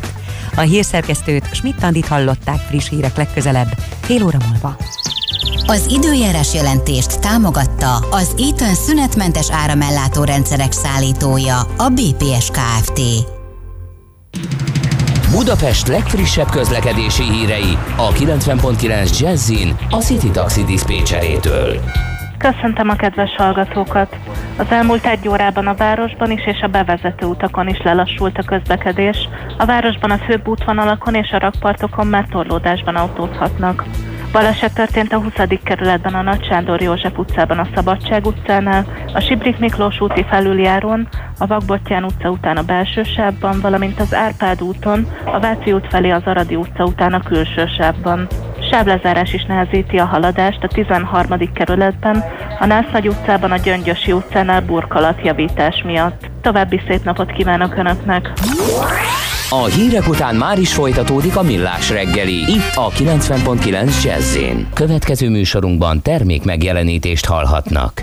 helyzet. A hírszerkesztőt Schmidt-Tandit hallották friss hírek legközelebb, fél óra múlva. Az időjárás jelentést támogatta az Eaton szünetmentes áramellátó rendszerek szállítója, a BPS Kft. Budapest legfrissebb közlekedési hírei a 90.9 Jazzin a City Taxi Dispécsejétől. Köszöntöm a kedves hallgatókat! Az elmúlt egy órában a városban is és a bevezető utakon is lelassult a közlekedés. A városban a főbb útvonalakon és a rakpartokon már torlódásban autózhatnak. Baleset történt a 20. kerületben a Nagy Sándor József utcában a Szabadság utcánál, a Sibrik Miklós úti felüljárón, a Vagbottyán utca után a belső sávban, valamint az Árpád úton, a Váci út felé az Aradi utca után a külső sávban. Sávlezárás is nehezíti a haladást a 13. kerületben, a Násznagy utcában a Gyöngyösi utcánál burkolatjavítás miatt. További szép napot kívánok Önöknek! A hírek után már is folytatódik a millás reggeli, itt a 90.9 jazz Következő műsorunkban termék megjelenítést hallhatnak.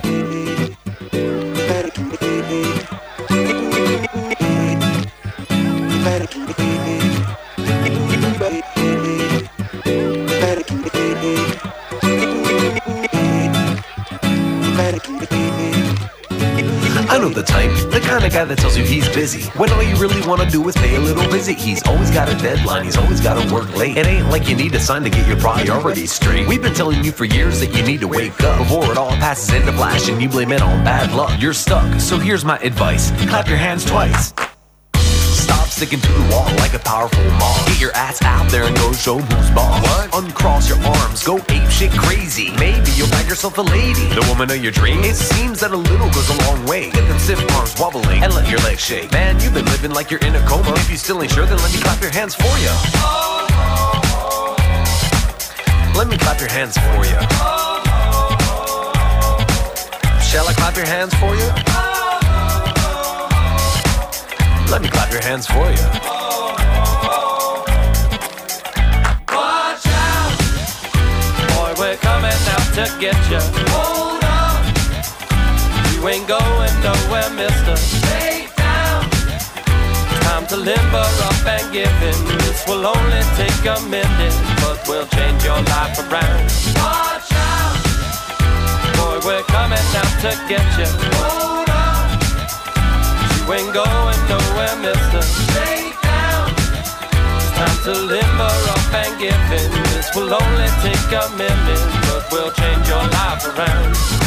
I know the type, the kind of guy that tells you he's busy. When all you really want to do is pay a little visit. He's always got a deadline, he's always got to work late. It ain't like you need a sign to get your priorities straight. We've been telling you for years that you need to wake up before it all passes into flash and you blame it on bad luck. You're stuck, so here's my advice clap your hands twice sticking to the wall like a powerful mob. Get your ass out there and go show who's boss. What? Uncross your arms, go ape shit crazy. Maybe you'll find yourself a lady, the woman of your dreams. It seems that a little goes a long way. Get them stiff arms wobbling and let your legs shake. Man, you've been living like you're in a coma. If you still ain't sure, then let me clap your hands for you. Let me clap your hands for you. Shall I clap your hands for you? Let me clap your hands for you. Watch out! Boy, we're coming out to get you. Hold on! You ain't going nowhere, mister. Stay down! Time to limber up and give in. This will only take a minute, but we'll change your life around. Watch out! Boy, we're coming out to get you. Hold You ain't going nowhere, mister. Stay down. It's time to limber up and give in. This will only take a minute, but we'll change your life around.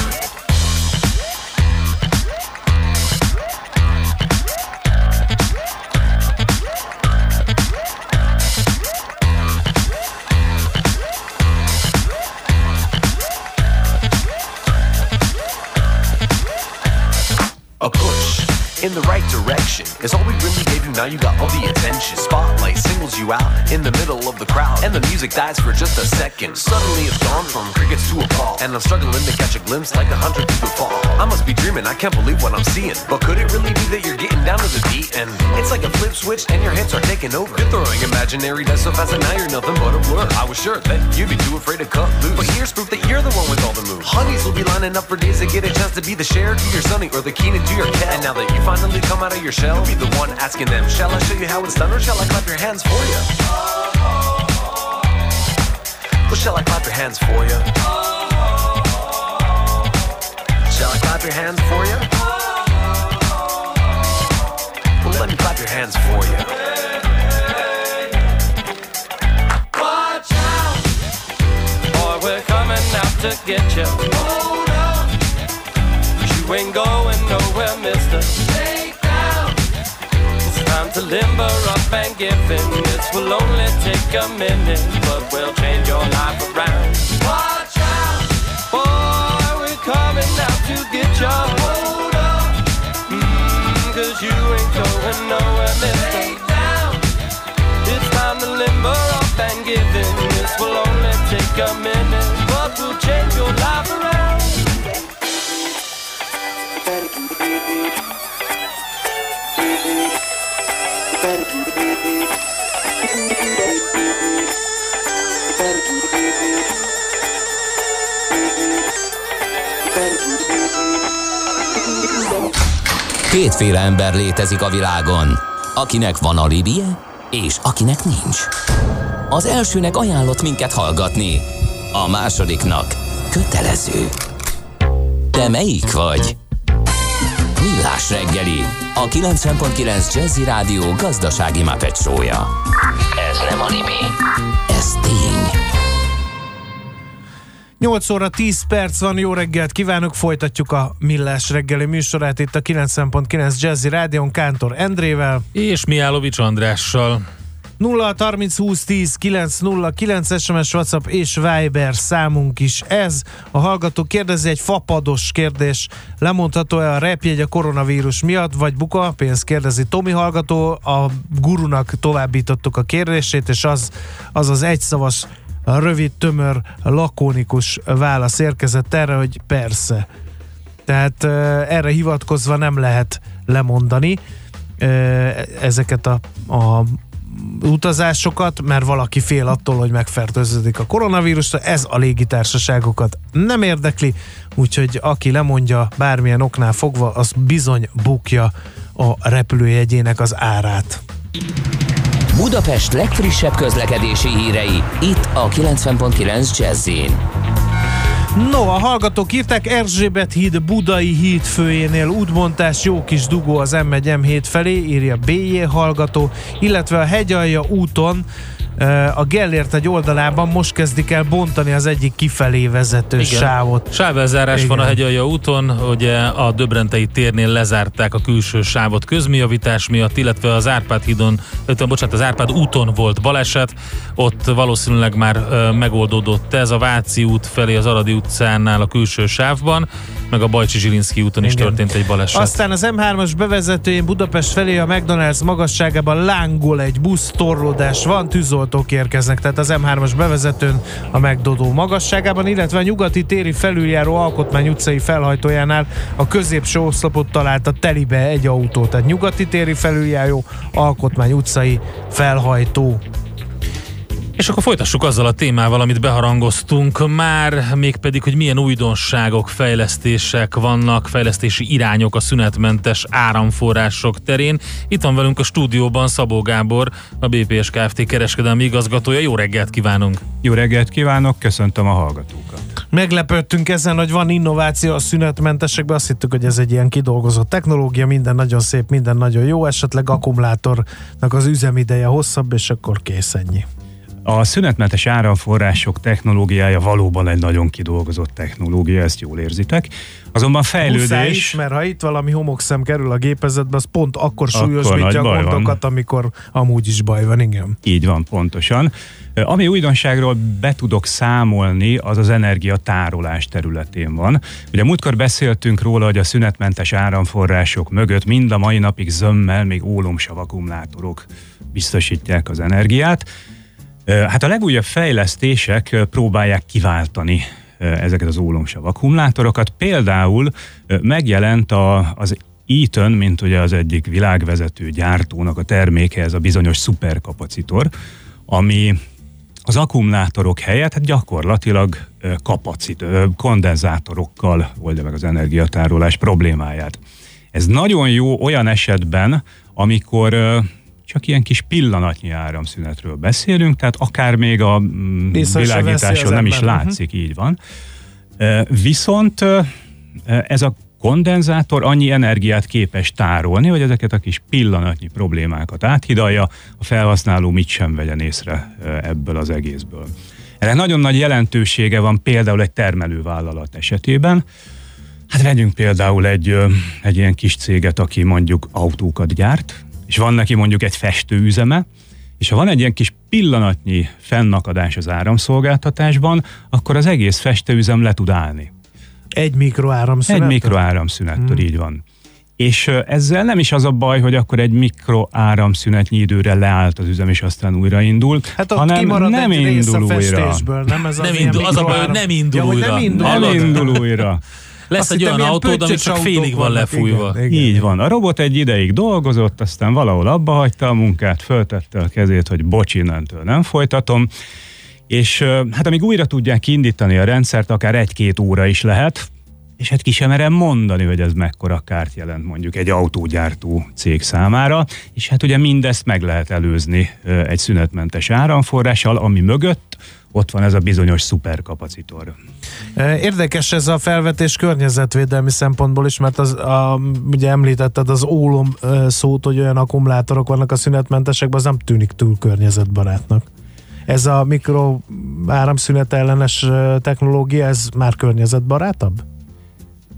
In the right direction. Is all we really gave you, now you got all the attention. Spotlight singles you out in the middle of the crowd, and the music dies for just a second. Suddenly it's gone from crickets to a call, and I'm struggling to catch a glimpse like a hundred people fall. I must be dreaming, I can't believe what I'm seeing. But could it really be that you're getting down to the beat? And it's like a flip switch, and your hands are taking over. You're throwing imaginary dice so fast, and now you're nothing but a blur. I was sure that you'd be too afraid to cut loose. But here's proof that you're the one with all the moves. Honeys will be lining up for days to get a chance to be the share to your sonny or the keenan to your cat. And now that you finally come out of your shell, you'll be the one asking them, Shall I show you how it's done, or shall I clap your hands for you? Well, shall I clap your hands for you? Shall I clap your hands for you? Well, let me clap your hands for you. Watch out! Boy, we're coming out to get you. You ain't going nowhere, mister. Stay down! It's time to limber up and give in. This will only take a minute, but we'll change your life around. Watch out! Boy, we're coming out to get you. Hold on! Mm, Cause you ain't going nowhere, mister. Stay down! It's time to limber up and give in. This will only take a minute, but we'll change your life around. Kétféle ember létezik a világon, akinek van alibije, és akinek nincs. Az elsőnek ajánlott minket hallgatni, a másodiknak kötelező. Te melyik vagy? Millás reggeli, a 90.9 Jazzy Rádió gazdasági mapetsója. Ez nem animi, ez tény. 8 óra 10 perc van, jó reggelt kívánok, folytatjuk a Millás reggeli műsorát itt a 90.9 Jazzy Rádion Kántor Endrével. És Miálovics Andrással. 0 30 20 10 9 0 9 SMS, WhatsApp és Viber számunk is ez. A hallgató kérdezi egy fapados kérdés. Lemondható-e a repjegy a koronavírus miatt, vagy buka? Pénz kérdezi Tomi hallgató. A gurunak továbbítottuk a kérdését, és az az, az egyszavas rövid, tömör, lakonikus válasz érkezett erre, hogy persze. Tehát erre hivatkozva nem lehet lemondani ezeket a, a utazásokat, mert valaki fél attól, hogy megfertőződik a koronavírus, ez a légitársaságokat nem érdekli, úgyhogy aki lemondja bármilyen oknál fogva, az bizony bukja a repülőjegyének az árát. Budapest legfrissebb közlekedési hírei, itt a 90.9 jazz No, a hallgatók írták Erzsébet híd Budai híd főjénél útbontás, jó kis dugó az M1 M7 felé, írja BJ hallgató, illetve a Hegyalja úton a Gellért egy oldalában most kezdik el bontani az egyik kifelé vezető Igen. sávot. Sávelzárás van a hegyalja úton, ugye a Döbrentei térnél lezárták a külső sávot közműjavítás miatt, illetve az Árpád hídon, illetve, bocsánat, az Árpád úton volt baleset, ott valószínűleg már megoldódott ez a Váci út felé az Aradi utcánál a külső sávban, meg a Bajcsi Zsilinszki úton is Igen. történt egy baleset. Aztán az M3-as bevezetőjén Budapest felé a McDonald's magasságában lángol egy busz torlódás van, tűzoltók érkeznek, tehát az M3-as bevezetőn a megdodó magasságában, illetve a nyugati téri felüljáró Alkotmány utcai felhajtójánál a középső oszlopot találta telibe egy autó, tehát nyugati téri felüljáró Alkotmány utcai felhajtó. És akkor folytassuk azzal a témával, amit beharangoztunk már, mégpedig, hogy milyen újdonságok, fejlesztések vannak, fejlesztési irányok a szünetmentes áramforrások terén. Itt van velünk a stúdióban Szabó Gábor, a BPS Kft. kereskedelmi igazgatója. Jó reggelt kívánunk! Jó reggelt kívánok, köszöntöm a hallgatókat! Meglepődtünk ezen, hogy van innováció a szünetmentesekben, azt hittük, hogy ez egy ilyen kidolgozott technológia, minden nagyon szép, minden nagyon jó, esetleg akkumulátornak az üzemideje hosszabb, és akkor kész ennyi. A szünetmentes áramforrások technológiája valóban egy nagyon kidolgozott technológia, ezt jól érzitek. Azonban fejlődés... Muszáj is, mert ha itt valami homokszem kerül a gépezetbe, az pont akkor súlyosbítja a gondokat, van. amikor amúgy is baj van, igen. Így van, pontosan. Ami újdonságról be tudok számolni, az az energiatárolás területén van. Ugye múltkor beszéltünk róla, hogy a szünetmentes áramforrások mögött mind a mai napig zömmel még ólomsav akkumulátorok biztosítják az energiát. Hát a legújabb fejlesztések próbálják kiváltani ezeket az ólomsav akkumulátorokat. Például megjelent a, az Eaton, mint ugye az egyik világvezető gyártónak a terméke, ez a bizonyos szuperkapacitor, ami az akkumulátorok helyett hát gyakorlatilag kapacit, kondenzátorokkal oldja meg az energiatárolás problémáját. Ez nagyon jó olyan esetben, amikor csak ilyen kis pillanatnyi áramszünetről beszélünk, tehát akár még a mm, világításon nem is látszik, uh-huh. így van. Viszont ez a kondenzátor annyi energiát képes tárolni, hogy ezeket a kis pillanatnyi problémákat áthidalja, a felhasználó mit sem vegyen észre ebből az egészből. Erre nagyon nagy jelentősége van például egy termelővállalat esetében. Hát vegyünk például egy, egy ilyen kis céget, aki mondjuk autókat gyárt, és van neki mondjuk egy festőüzeme, és ha van egy ilyen kis pillanatnyi fennakadás az áramszolgáltatásban, akkor az egész festőüzem le tud állni. Egy mikroáramszünettől? Egy mikroáramszünettől, hmm. így van. És ezzel nem is az a baj, hogy akkor egy mikroáramszünetnyi időre leállt az üzem, és aztán újraindul, hát hanem nem indul újra. Nem, ez az, nem indul, az a baj, hogy nem indul ja, újra. Nem indul, nem indul újra. Lesz egy olyan autód, ami csak félig van lefújva. Igen, igen. Így van. A robot egy ideig dolgozott, aztán valahol abba hagyta a munkát, föltette a kezét, hogy bocs, innentől nem folytatom. És hát amíg újra tudják indítani a rendszert, akár egy-két óra is lehet, és hát ki sem merem mondani, hogy ez mekkora kárt jelent mondjuk egy autógyártó cég számára, és hát ugye mindezt meg lehet előzni egy szünetmentes áramforrással, ami mögött ott van ez a bizonyos szuperkapacitor. Érdekes ez a felvetés környezetvédelmi szempontból is, mert az, a, ugye említetted az ólom szót, hogy olyan akkumulátorok vannak a szünetmentesekben, az nem tűnik túl környezetbarátnak. Ez a mikro áramszünet ellenes technológia, ez már környezetbarátabb?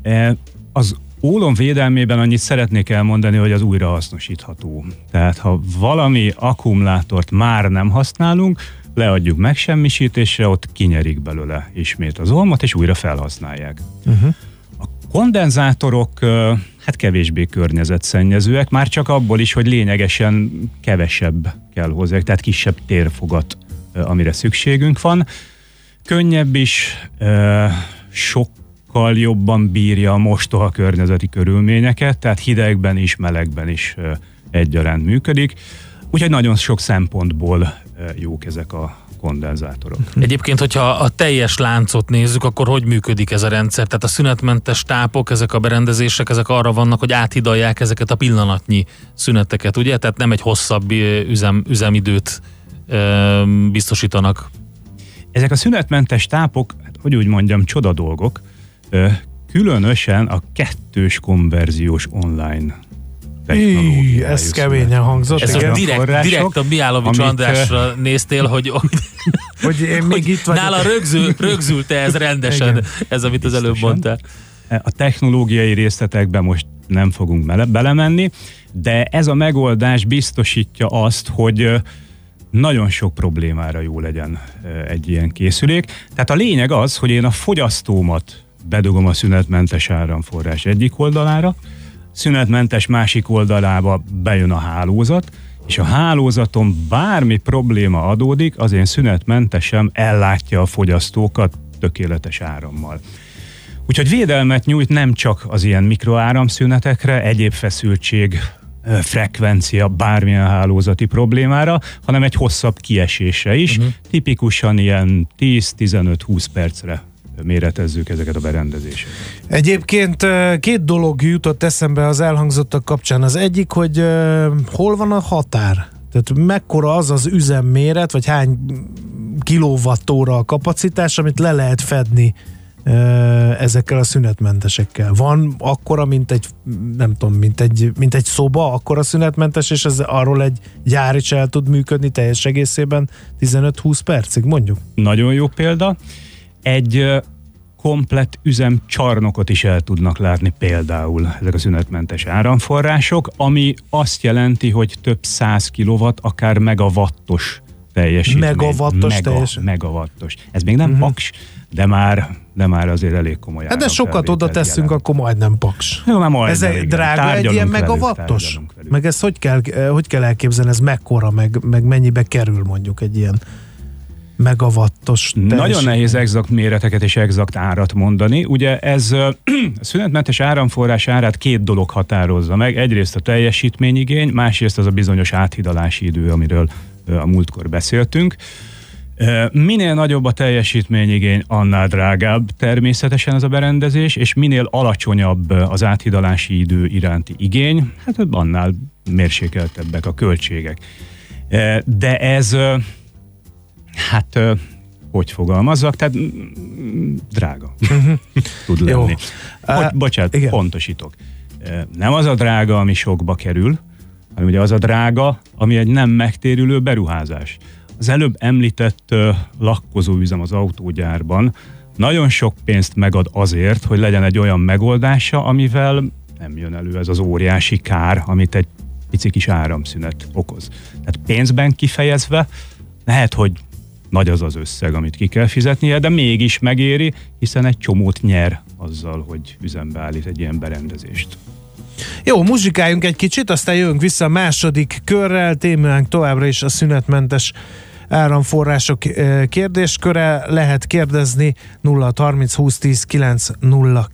E, az ólom védelmében annyit szeretnék elmondani, hogy az újrahasznosítható. Tehát ha valami akkumulátort már nem használunk, leadjuk megsemmisítésre, ott kinyerik belőle ismét az olmot, és újra felhasználják. Uh-huh. A kondenzátorok hát kevésbé környezetszennyezőek, már csak abból is, hogy lényegesen kevesebb kell hozzá, tehát kisebb térfogat, amire szükségünk van. Könnyebb is, sokkal jobban bírja a mostoha környezeti körülményeket, tehát hidegben is, melegben is egyaránt működik. Úgyhogy nagyon sok szempontból jók ezek a kondenzátorok. Egyébként, hogyha a teljes láncot nézzük, akkor hogy működik ez a rendszer? Tehát a szünetmentes tápok, ezek a berendezések, ezek arra vannak, hogy áthidalják ezeket a pillanatnyi szüneteket, ugye? Tehát nem egy hosszabb üzem, üzemidőt ö, biztosítanak. Ezek a szünetmentes tápok, hát, hogy úgy mondjam, csoda dolgok, különösen a kettős konverziós online technológia. Ez keményen hangzott. Ez igen. direkt, források, direkt a Miálovics amit, Andrásra néztél, hogy, hogy, hogy én még itt vagyok. Nála rögzül, rögzült ez rendesen, igen. ez amit az előbb mondtál. A technológiai részletekbe most nem fogunk bele, belemenni, de ez a megoldás biztosítja azt, hogy nagyon sok problémára jó legyen egy ilyen készülék. Tehát a lényeg az, hogy én a fogyasztómat bedugom a szünetmentes áramforrás egyik oldalára, szünetmentes másik oldalába bejön a hálózat, és a hálózaton bármi probléma adódik, az én szünetmentesem ellátja a fogyasztókat tökéletes árammal. Úgyhogy védelmet nyújt nem csak az ilyen mikroáramszünetekre, egyéb feszültség, frekvencia, bármilyen hálózati problémára, hanem egy hosszabb kiesésre is, uh-huh. tipikusan ilyen 10-15-20 percre méretezzük ezeket a berendezéseket. Egyébként két dolog jutott eszembe az elhangzottak kapcsán. Az egyik, hogy hol van a határ? Tehát mekkora az az üzemméret, vagy hány kilovattóra a kapacitás, amit le lehet fedni ezekkel a szünetmentesekkel. Van akkora, mint egy, nem tudom, mint egy, mint egy szoba, akkora szünetmentes, és ez arról egy gyár is el tud működni teljes egészében 15-20 percig, mondjuk? Nagyon jó példa. Egy komplett üzemcsarnokot is el tudnak látni például ezek a szünetmentes áramforrások, ami azt jelenti, hogy több száz kilowatt, akár megawattos teljesítmény. Megawattos Mega, teljesítmény. Megawattos. Ez még nem uh-huh. paks, de már, de már azért elég komoly. Hát de sokat oda teszünk, jelent. akkor majdnem paks. Jó, már majdnem, ez egy drága tárgyalunk egy ilyen megawattos? Meg ezt hogy kell, hogy kell elképzelni, ez mekkora, meg, meg mennyibe kerül mondjuk egy ilyen megawattos Nagyon nehéz exakt méreteket és exakt árat mondani. Ugye ez a szünetmentes áramforrás árát két dolog határozza meg. Egyrészt a teljesítményigény, másrészt az a bizonyos áthidalási idő, amiről a múltkor beszéltünk. Minél nagyobb a teljesítményigény, annál drágább természetesen ez a berendezés, és minél alacsonyabb az áthidalási idő iránti igény, hát annál mérsékeltebbek a költségek. De ez Hát, hogy fogalmazzak, tehát drága tud lenni. Hogy, bocsánat, Igen. pontosítok. Nem az a drága, ami sokba kerül, hanem ugye az a drága, ami egy nem megtérülő beruházás. Az előbb említett lakkozóüzem az autógyárban nagyon sok pénzt megad azért, hogy legyen egy olyan megoldása, amivel nem jön elő ez az óriási kár, amit egy pici kis áramszünet okoz. Tehát pénzben kifejezve lehet, hogy nagy az az összeg, amit ki kell fizetnie, de mégis megéri, hiszen egy csomót nyer azzal, hogy üzembe állít egy ilyen berendezést. Jó, muzsikáljunk egy kicsit, aztán jövünk vissza a második körrel, témánk továbbra is a szünetmentes áramforrások eh, kérdésköre. Lehet kérdezni 0 30 20 10 9 0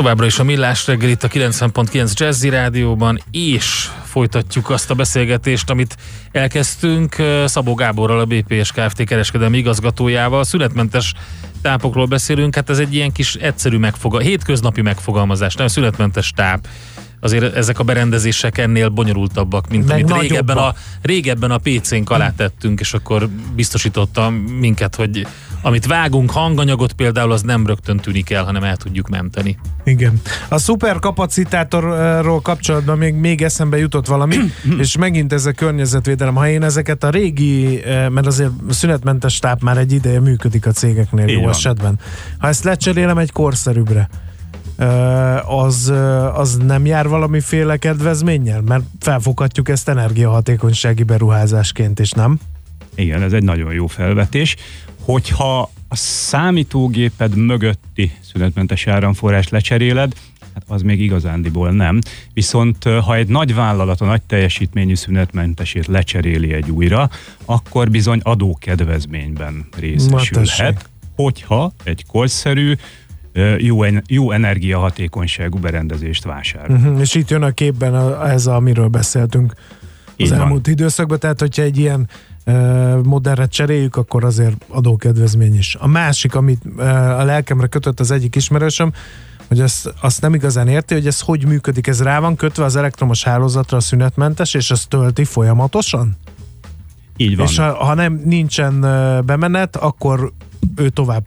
továbbra is a Millás reggel itt a 90.9 Jazzy Rádióban, és folytatjuk azt a beszélgetést, amit elkezdtünk Szabó Gáborral, a BPS Kft. kereskedelmi igazgatójával. Születmentes tápokról beszélünk, hát ez egy ilyen kis egyszerű megfogalmazás, hétköznapi megfogalmazás, nem születmentes táp azért ezek a berendezések ennél bonyolultabbak, mint Meg amit nagyobbak. régebben a, régebben a PC-nk alá tettünk, és akkor biztosította minket, hogy amit vágunk, hanganyagot például, az nem rögtön tűnik el, hanem el tudjuk menteni. Igen. A szuperkapacitátorról kapcsolatban még, még eszembe jutott valami, és megint ez a környezetvédelem. Ha én ezeket a régi, eh, mert azért szünetmentes táp már egy ideje működik a cégeknél Így jó van. esetben. Ha ezt lecserélem egy korszerűbbre, az, az nem jár valamiféle kedvezménnyel? Mert felfoghatjuk ezt energiahatékonysági beruházásként is, nem? Igen, ez egy nagyon jó felvetés. Hogyha a számítógéped mögötti szünetmentes áramforrás lecseréled, hát az még igazándiból nem. Viszont ha egy nagy vállalat a nagy teljesítményű szünetmentesét lecseréli egy újra, akkor bizony adókedvezményben részesülhet, hogyha egy korszerű, jó, en- jó energiahatékonyságú berendezést vásárol. Uh-huh. És itt jön a képben a, ez, amiről beszéltünk az Így van. elmúlt időszakban, tehát hogyha egy ilyen modellre cseréljük, akkor azért adókedvezmény is. A másik, amit a lelkemre kötött az egyik ismerősöm, hogy ezt, azt nem igazán érti, hogy ez hogy működik. Ez rá van kötve az elektromos hálózatra a szünetmentes, és ez tölti folyamatosan? Így van. És ha, ha nem nincsen bemenet, akkor ő tovább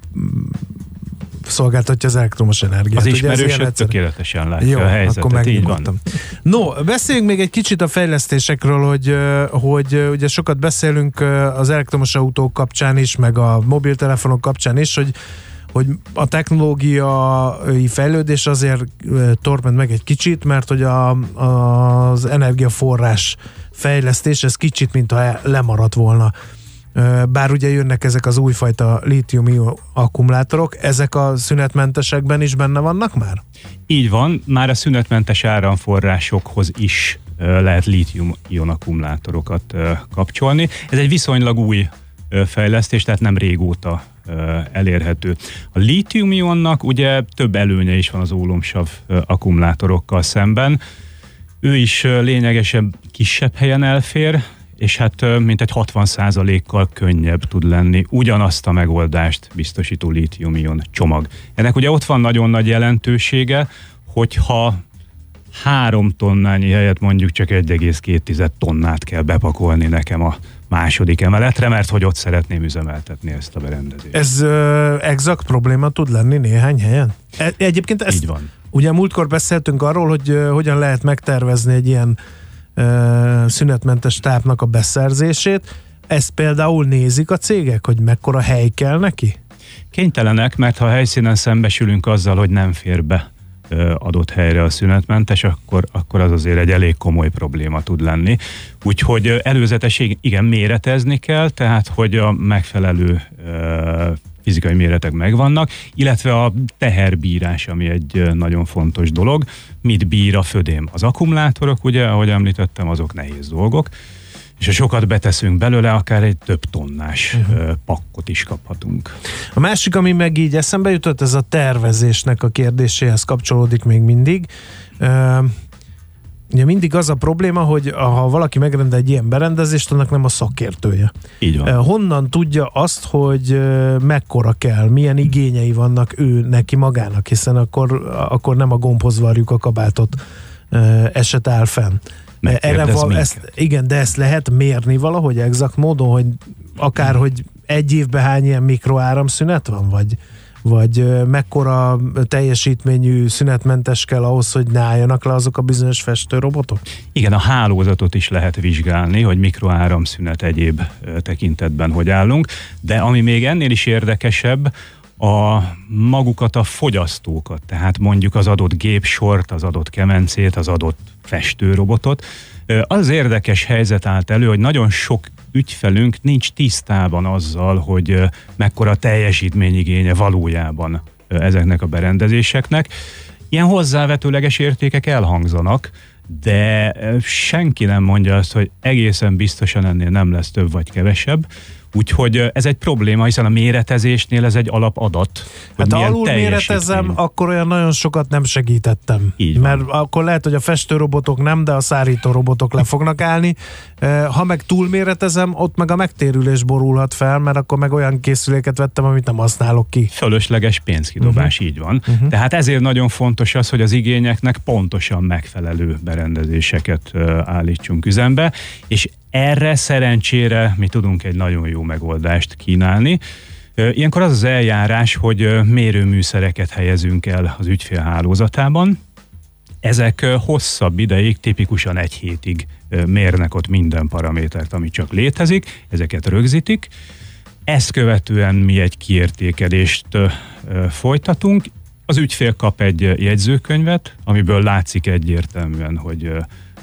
szolgáltatja az elektromos energiát. Az ismerősöd tökéletesen látja Jó, a helyzetet, akkor így van. No, beszéljünk még egy kicsit a fejlesztésekről, hogy, hogy ugye sokat beszélünk az elektromos autók kapcsán is, meg a mobiltelefonok kapcsán is, hogy hogy a technológiai fejlődés azért torped meg egy kicsit, mert hogy a, az energiaforrás fejlesztés, ez kicsit, mintha lemaradt volna. Bár ugye jönnek ezek az újfajta lítium akkumulátorok, ezek a szünetmentesekben is benne vannak már? Így van, már a szünetmentes áramforrásokhoz is lehet lítium-ion akkumulátorokat kapcsolni. Ez egy viszonylag új fejlesztés, tehát nem régóta elérhető. A lítium-ionnak ugye több előnye is van az ólomsav akkumulátorokkal szemben. Ő is lényegesen kisebb helyen elfér, és hát ö, mintegy 60%-kal könnyebb tud lenni ugyanazt a megoldást biztosító lítium-ion csomag. Ennek ugye ott van nagyon nagy jelentősége, hogyha három tonnányi helyet mondjuk csak 1,2 tonnát kell bepakolni nekem a második emeletre, mert hogy ott szeretném üzemeltetni ezt a berendezést. Ez ö, exakt probléma tud lenni néhány helyen? E- egyébként ezt, Így van. ugye múltkor beszéltünk arról, hogy ö, hogyan lehet megtervezni egy ilyen szünetmentes tápnak a beszerzését. Ezt például nézik a cégek, hogy mekkora hely kell neki? Kénytelenek, mert ha helyszínen szembesülünk azzal, hogy nem fér be adott helyre a szünetmentes, akkor, akkor az azért egy elég komoly probléma tud lenni. Úgyhogy előzetesség, igen, méretezni kell, tehát hogy a megfelelő fizikai méretek megvannak, illetve a teherbírás, ami egy nagyon fontos dolog. Mit bír a födém? Az akkumulátorok, ugye, ahogy említettem, azok nehéz dolgok, és ha sokat beteszünk belőle, akár egy több tonnás uh-huh. pakkot is kaphatunk. A másik, ami meg így eszembe jutott, ez a tervezésnek a kérdéséhez kapcsolódik még mindig. Ö, Ugye mindig az a probléma, hogy ha valaki megrendel egy ilyen berendezést, annak nem a szakértője. Így van. Honnan tudja azt, hogy mekkora kell, milyen igényei vannak ő neki magának, hiszen akkor, akkor nem a gombhoz varjuk a kabátot eset áll fenn. Megkérdez val- ezt, igen, de ezt lehet mérni valahogy exakt módon, hogy akár, hogy egy évben hány ilyen mikroáramszünet van, vagy, vagy mekkora teljesítményű szünetmentes kell ahhoz, hogy ne álljanak le azok a bizonyos festőrobotok? Igen, a hálózatot is lehet vizsgálni, hogy mikroáramszünet egyéb tekintetben hogy állunk, de ami még ennél is érdekesebb, a magukat a fogyasztókat, tehát mondjuk az adott gépsort, az adott kemencét, az adott festőrobotot. Az érdekes helyzet állt elő, hogy nagyon sok ügyfelünk nincs tisztában azzal, hogy mekkora teljesítményigénye valójában ezeknek a berendezéseknek. Ilyen hozzávetőleges értékek elhangzanak, de senki nem mondja azt, hogy egészen biztosan ennél nem lesz több vagy kevesebb. Úgyhogy ez egy probléma, hiszen a méretezésnél ez egy alapadat. Hát ha alul méretezem, akkor olyan nagyon sokat nem segítettem. Így van. Mert akkor lehet, hogy a festőrobotok nem, de a szárító robotok le fognak állni. Ha meg túlméretezem, ott meg a megtérülés borulhat fel, mert akkor meg olyan készüléket vettem, amit nem használok ki. fölösleges pénzkidobás, uh-huh. így van. Uh-huh. Tehát ezért nagyon fontos az, hogy az igényeknek pontosan megfelelő berendezéseket állítsunk üzembe, és erre szerencsére mi tudunk egy nagyon jó megoldást kínálni. Ilyenkor az az eljárás, hogy mérőműszereket helyezünk el az ügyfél hálózatában, ezek hosszabb ideig, tipikusan egy hétig mérnek ott minden paramétert, ami csak létezik, ezeket rögzítik, ezt követően mi egy kiértékelést folytatunk. Az ügyfél kap egy jegyzőkönyvet, amiből látszik egyértelműen, hogy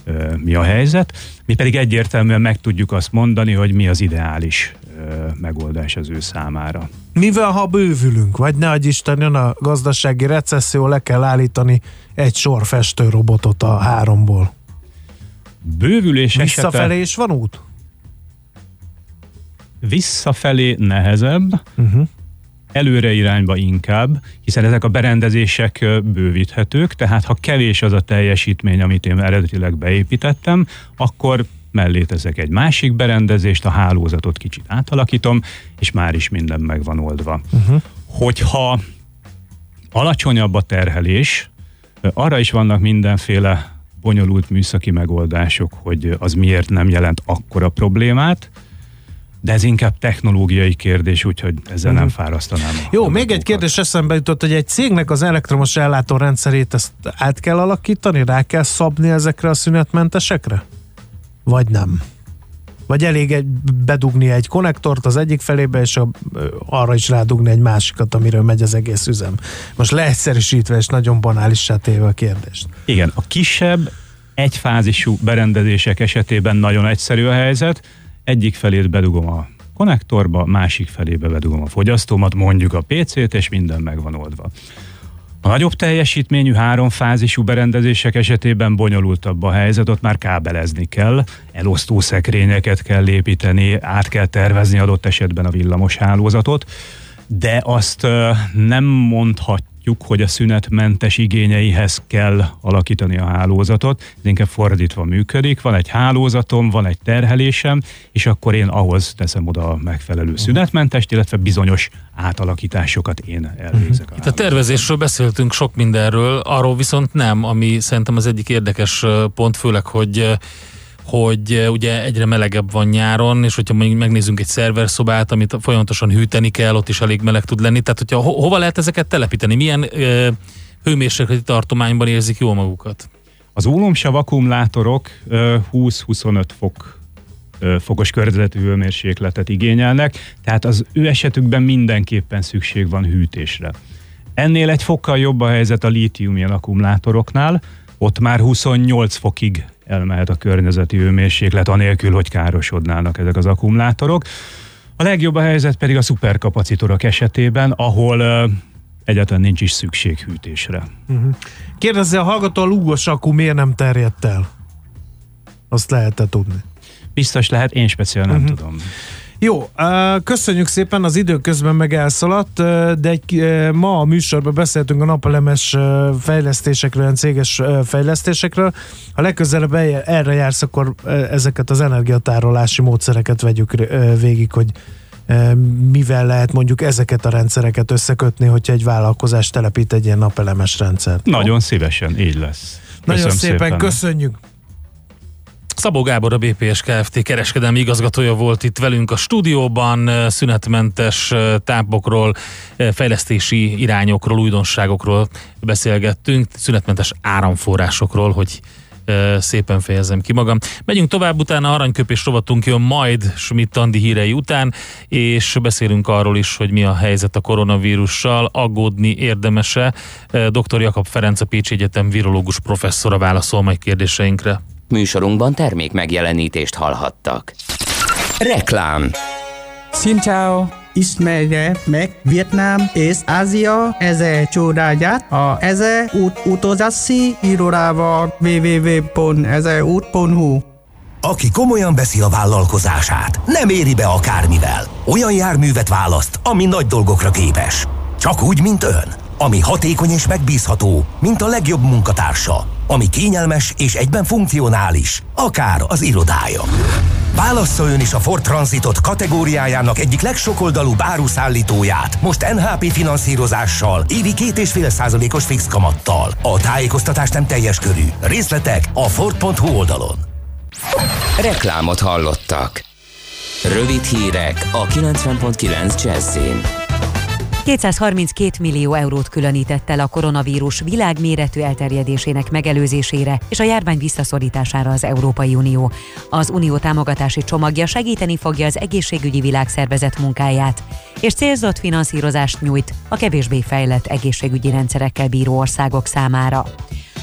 ö, mi a helyzet. Mi pedig egyértelműen meg tudjuk azt mondani, hogy mi az ideális ö, megoldás az ő számára. Mivel ha bővülünk, vagy ne adj Isten, jön a gazdasági recesszió, le kell állítani egy sor festőrobotot a háromból. Bővülés Visszafelé esete is van út? visszafelé nehezebb, Uh-huh. Előre irányba inkább, hiszen ezek a berendezések bővíthetők, tehát ha kevés az a teljesítmény, amit én eredetileg beépítettem, akkor mellé teszek egy másik berendezést, a hálózatot kicsit átalakítom, és már is minden meg van oldva. Uh-huh. Hogyha alacsonyabb a terhelés, arra is vannak mindenféle bonyolult műszaki megoldások, hogy az miért nem jelent akkora problémát, de ez inkább technológiai kérdés, úgyhogy ezzel nem fárasztanám. Mhm. Jó, még egy kérdés eszembe jutott, hogy egy cégnek az elektromos ellátórendszerét ezt át kell alakítani, rá kell szabni ezekre a szünetmentesekre? Vagy nem? Vagy elég egy, bedugni egy konnektort az egyik felébe, és a, arra is rádugni egy másikat, amiről megy az egész üzem. Most leegyszerűsítve és nagyon banálissá téve a kérdést. Igen, a kisebb, egyfázisú berendezések esetében nagyon egyszerű a helyzet. Egyik felét bedugom a konnektorba, másik felébe bedugom a fogyasztómat, mondjuk a PC-t, és minden meg van oldva. A nagyobb teljesítményű háromfázisú berendezések esetében bonyolultabb a helyzet, ott már kábelezni kell, elosztó szekrényeket kell építeni, át kell tervezni adott esetben a villamos hálózatot, de azt nem mondhatjuk, hogy a szünetmentes igényeihez kell alakítani a hálózatot, ez inkább fordítva működik, van egy hálózatom, van egy terhelésem, és akkor én ahhoz teszem oda a megfelelő szünetmentest, illetve bizonyos átalakításokat én elvégzek. Itt a tervezésről beszéltünk sok mindenről, arról viszont nem, ami szerintem az egyik érdekes pont, főleg, hogy hogy ö, ugye egyre melegebb van nyáron, és hogyha mondjuk megnézzünk egy szerverszobát, amit folyamatosan hűteni kell, ott is elég meleg tud lenni. Tehát, hogyha ho- hova lehet ezeket telepíteni? Milyen ö, hőmérsékleti tartományban érzik jól magukat? Az ólomsav akkumulátorok ö, 20-25 fok ö, fokos körzetű hőmérsékletet igényelnek, tehát az ő esetükben mindenképpen szükség van hűtésre. Ennél egy fokkal jobb a helyzet a lítium ilyen akkumulátoroknál, ott már 28 fokig elmehet a környezeti hőmérséklet, anélkül, hogy károsodnának ezek az akkumulátorok. A legjobb a helyzet pedig a szuperkapacitorok esetében, ahol egyáltalán nincs is szükség hűtésre. Kérdezze a hallgató, a lúgos akku miért nem terjedt el? Azt lehet tudni. Biztos lehet, én speciál nem uh-huh. tudom. Jó, köszönjük szépen, az idő közben meg elszaladt, de egy, ma a műsorban beszéltünk a napelemes fejlesztésekről, olyan céges fejlesztésekről. Ha legközelebb el- erre jársz, akkor ezeket az energiatárolási módszereket vegyük végig, hogy mivel lehet mondjuk ezeket a rendszereket összekötni, hogyha egy vállalkozás telepít egy ilyen napelemes rendszert. Nagyon szívesen, így lesz. Nagyon Köszönöm szépen, köszönjük! Szabó Gábor, a BPS Kft. kereskedelmi igazgatója volt itt velünk a stúdióban, eh, szünetmentes eh, tápokról, eh, fejlesztési irányokról, újdonságokról beszélgettünk, szünetmentes áramforrásokról, hogy szépen fejezem ki magam. Megyünk tovább, utána aranyköpés rovatunk jön majd Schmidt Andi hírei után, és beszélünk arról is, hogy mi a helyzet a koronavírussal, aggódni érdemese. Dr. Jakab Ferenc, a Pécsi Egyetem virológus professzora válaszol majd kérdéseinkre. Műsorunkban termék megjelenítést hallhattak. Reklám Xin chào, Ismail meg Vietnam és Ázsia ezer csodáját a ezer út utazási irodával www.ezerút.hu Aki komolyan veszi a vállalkozását, nem éri be akármivel. Olyan járművet választ, ami nagy dolgokra képes. Csak úgy, mint ön. Ami hatékony és megbízható, mint a legjobb munkatársa. Ami kényelmes és egyben funkcionális, akár az irodája. Válassza ön is a Ford Transitot kategóriájának egyik legsokoldalúbb áruszállítóját, most NHP finanszírozással, évi 2,5 százalékos fix kamattal. A tájékoztatás nem teljes körű. Részletek a Ford.hu oldalon. Reklámot hallottak. Rövid hírek a 90.9 Jazzin. 232 millió eurót különített el a koronavírus világméretű elterjedésének megelőzésére és a járvány visszaszorítására az Európai Unió. Az unió támogatási csomagja segíteni fogja az egészségügyi világszervezet munkáját, és célzott finanszírozást nyújt a kevésbé fejlett egészségügyi rendszerekkel bíró országok számára.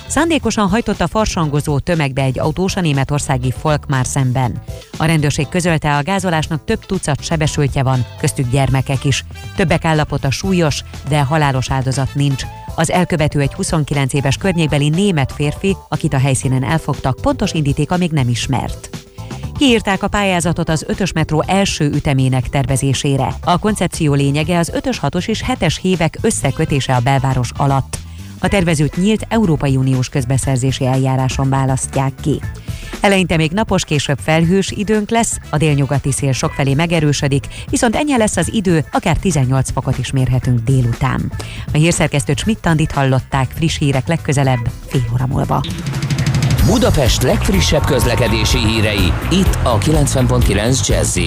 Szándékosan hajtott a farsangozó tömegbe egy autós a németországi Folkmár szemben. A rendőrség közölte, a gázolásnak több tucat sebesültje van, köztük gyermekek is. Többek állapota súlyos, de halálos áldozat nincs. Az elkövető egy 29 éves környékbeli német férfi, akit a helyszínen elfogtak, pontos indítéka még nem ismert. Kiírták a pályázatot az 5-ös metró első ütemének tervezésére. A koncepció lényege az 5-ös, 6-os és 7-es hívek összekötése a belváros alatt. A tervezőt nyílt Európai Uniós közbeszerzési eljáráson választják ki. Eleinte még napos, később felhős időnk lesz, a délnyugati szél sokfelé megerősödik, viszont ennyi lesz az idő, akár 18 fokot is mérhetünk délután. A hírszerkesztőt Schmidt-Tandit hallották, friss hírek legközelebb, fél óra múlva. Budapest legfrissebb közlekedési hírei, itt a 90.9 jazz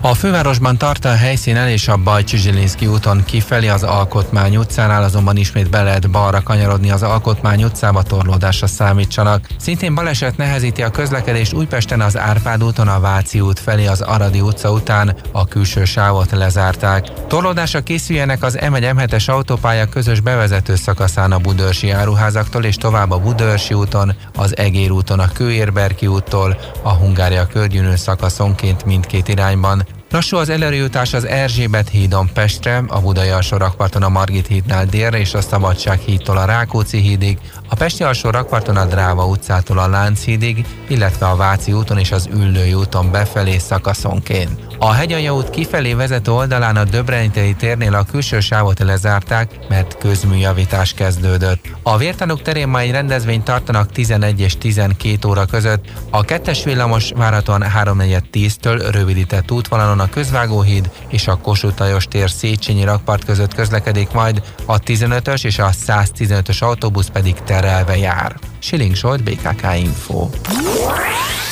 a fővárosban tart a helyszínen és a Bajcsi úton kifelé az Alkotmány utcánál azonban ismét be lehet balra kanyarodni az Alkotmány utcába torlódásra számítsanak. Szintén baleset nehezíti a közlekedést Újpesten az Árpád úton a Váci út felé az Aradi utca után a külső sávot lezárták. Torlódásra készüljenek az M1-M7-es autópálya közös bevezető szakaszán a Budörsi áruházaktól és tovább a Budörsi úton, az Egér úton a Kőérberki úttól, a Hungária körgyűnő szakaszonként mindkét irányban. Lassú az előrejutás az Erzsébet hídon Pestre, a Budai alsó a Margit hídnál délre és a Szabadság hídtól a Rákóczi hídig, a Pesti alsó a Dráva utcától a Lánchídig, illetve a Váci úton és az Üllői úton befelé szakaszonként. A hegyalja út kifelé vezető oldalán a Döbrenitei térnél a külső sávot lezárták, mert közműjavítás kezdődött. A vértanúk terén ma egy rendezvényt tartanak 11 és 12 óra között. A kettes villamos várhatóan 3.4.10-től rövidített útvonalon a Közvágóhíd és a Kossuth tér Széchenyi rakpart között közlekedik majd, a 15-ös és a 115-ös autóbusz pedig terelve jár. Siling Solt, BKK Info.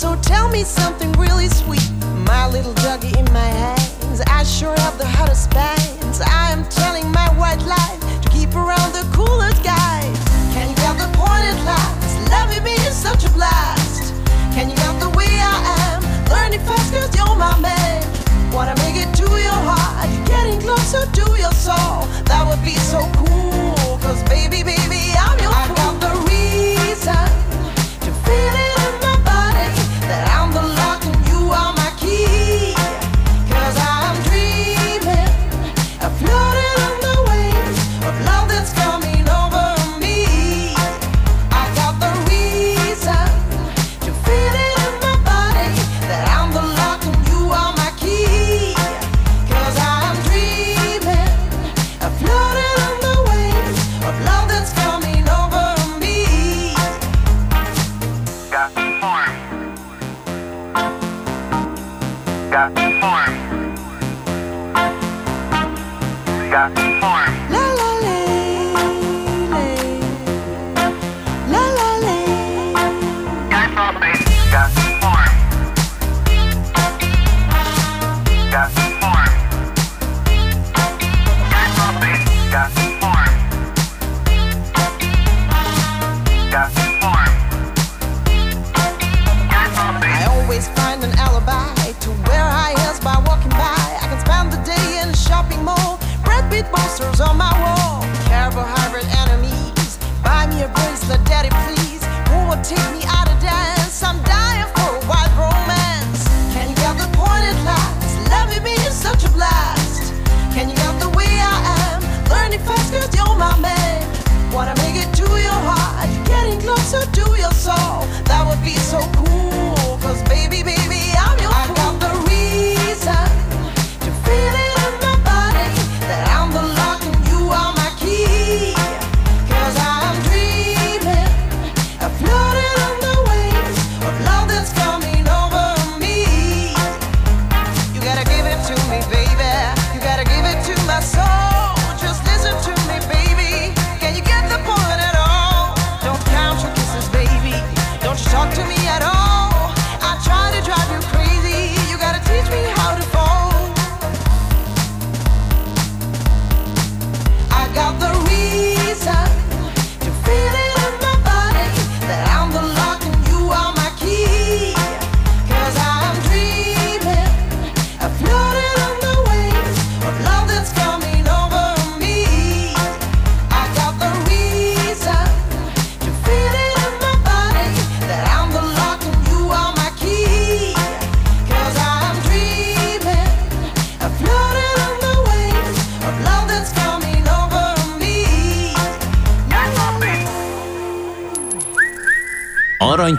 so tell me something really sweet. My little doggy in my hands, I sure have the hottest bands. I am telling my white lie to keep around the coolest guys. Can you get the point at last? Loving me is such a blast. Can you get the way I am? Learning fast cause you're my man. Wanna make it to your heart, getting closer to your soul. That would be so cool. Cause baby, baby,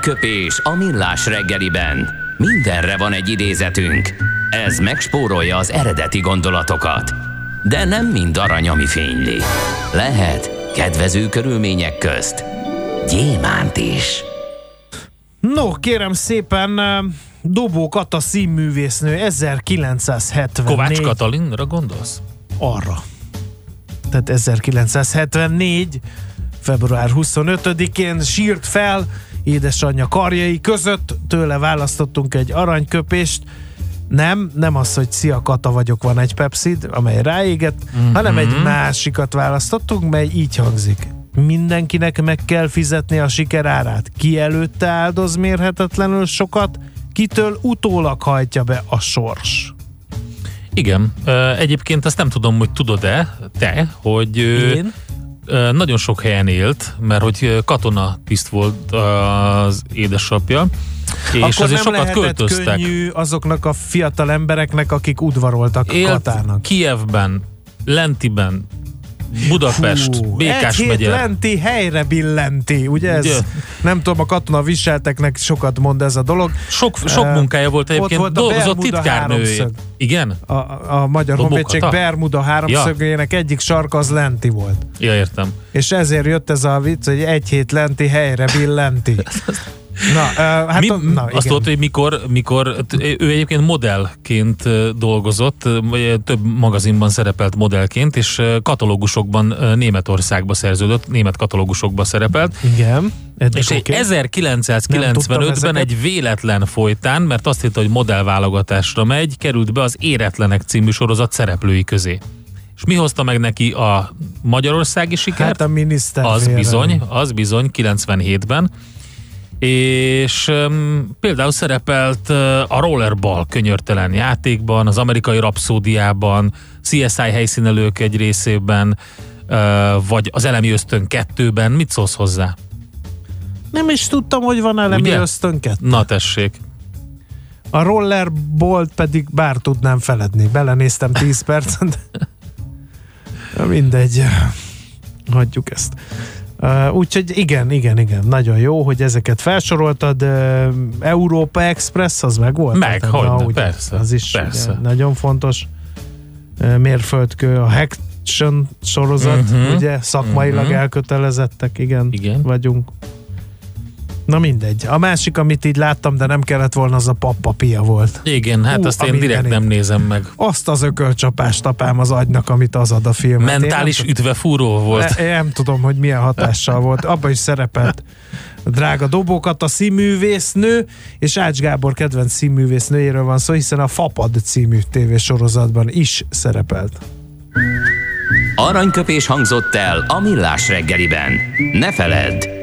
Aranyköpés a millás reggeliben. Mindenre van egy idézetünk. Ez megspórolja az eredeti gondolatokat. De nem mind arany, ami fényli. Lehet kedvező körülmények közt gyémánt is. No, kérem szépen, Dobó Kata színművésznő 1974. Kovács Katalinra gondolsz? Arra. Tehát 1974. február 25-én sírt fel édesanyja karjai között, tőle választottunk egy aranyköpést, nem, nem az, hogy szia Kata vagyok, van egy Pepsid, amely ráégett, mm-hmm. hanem egy másikat választottunk, mely így hangzik. Mindenkinek meg kell fizetni a siker árát. Ki előtte áldoz mérhetetlenül sokat, kitől utólag hajtja be a sors. Igen. Egyébként azt nem tudom, hogy tudod-e te, hogy Én? Nagyon sok helyen élt, mert hogy katona tiszt volt az édesapja, és Akkor azért nem sokat költöztek. könnyű azoknak a fiatal embereknek, akik udvaroltak Élt Katának. Kijevben, Lentiben, Budapest, Fú, Békás egy megye. lenti, helyre billenti. Ugye ez, Ugye? nem tudom, a katona viselteknek sokat mond ez a dolog. Sok, sok Eh, munkája volt ott egyébként, volt a dolgozott titkárnője. Igen? A, a Magyar Dobó Honvédség? Bermuda háromszögének egyik sarka az lenti volt. Ja, értem. És ezért jött ez a vicc, hogy egy hét lenti, helyre billenti. Na, uh, hát Mi, a, na azt tudod, hogy mikor, mikor, ő egyébként modellként dolgozott, több magazinban szerepelt modellként, és katalógusokban Németországba szerződött, német katalógusokba szerepelt. Igen. És okay. Nem tudtam 1995-ben ezeket. egy véletlen folytán, mert azt hitte, hogy modellválogatásra megy, került be az Éretlenek című sorozat szereplői közé. És mi hozta meg neki a magyarországi sikert? Hát a miniszter Az bizony, az bizony 97-ben. És um, például szerepelt uh, a Rollerball könyörtelen játékban, az amerikai rapszódiában, CSI helyszínelők egy részében, uh, vagy az Elemi Ösztön 2-ben. Mit szólsz hozzá? Nem is tudtam, hogy van elemi Ugye? ösztönket. Na tessék. A rollerbolt pedig bár tudnám feledni. Belenéztem 10 percet. de Mindegy. Hagyjuk ezt. Uh, úgyhogy igen, igen, igen. Nagyon jó, hogy ezeket felsoroltad. Uh, Európa Express, az meg volt? Meg, na, ugye, persze, Az is persze. Nagyon fontos. Uh, mérföldkő, a Action sorozat, Mhm, ugye? Szakmailag mhm. elkötelezettek, igen, Igen. vagyunk. Na mindegy. A másik, amit így láttam, de nem kellett volna, az a pappapia volt. Igen, hát Hú, azt én direkt nem nézem meg. Azt az ökölcsapást tapám az agynak, amit az ad a film. Mentális ütvefúró volt. Ne, nem tudom, hogy milyen hatással volt. Abban is szerepelt drága dobókat, a színművésznő, és Ács Gábor kedvenc színművésznőjéről van szó, hiszen a Fapad című tévésorozatban is szerepelt. Aranyköpés hangzott el a millás reggeliben. Ne feledd,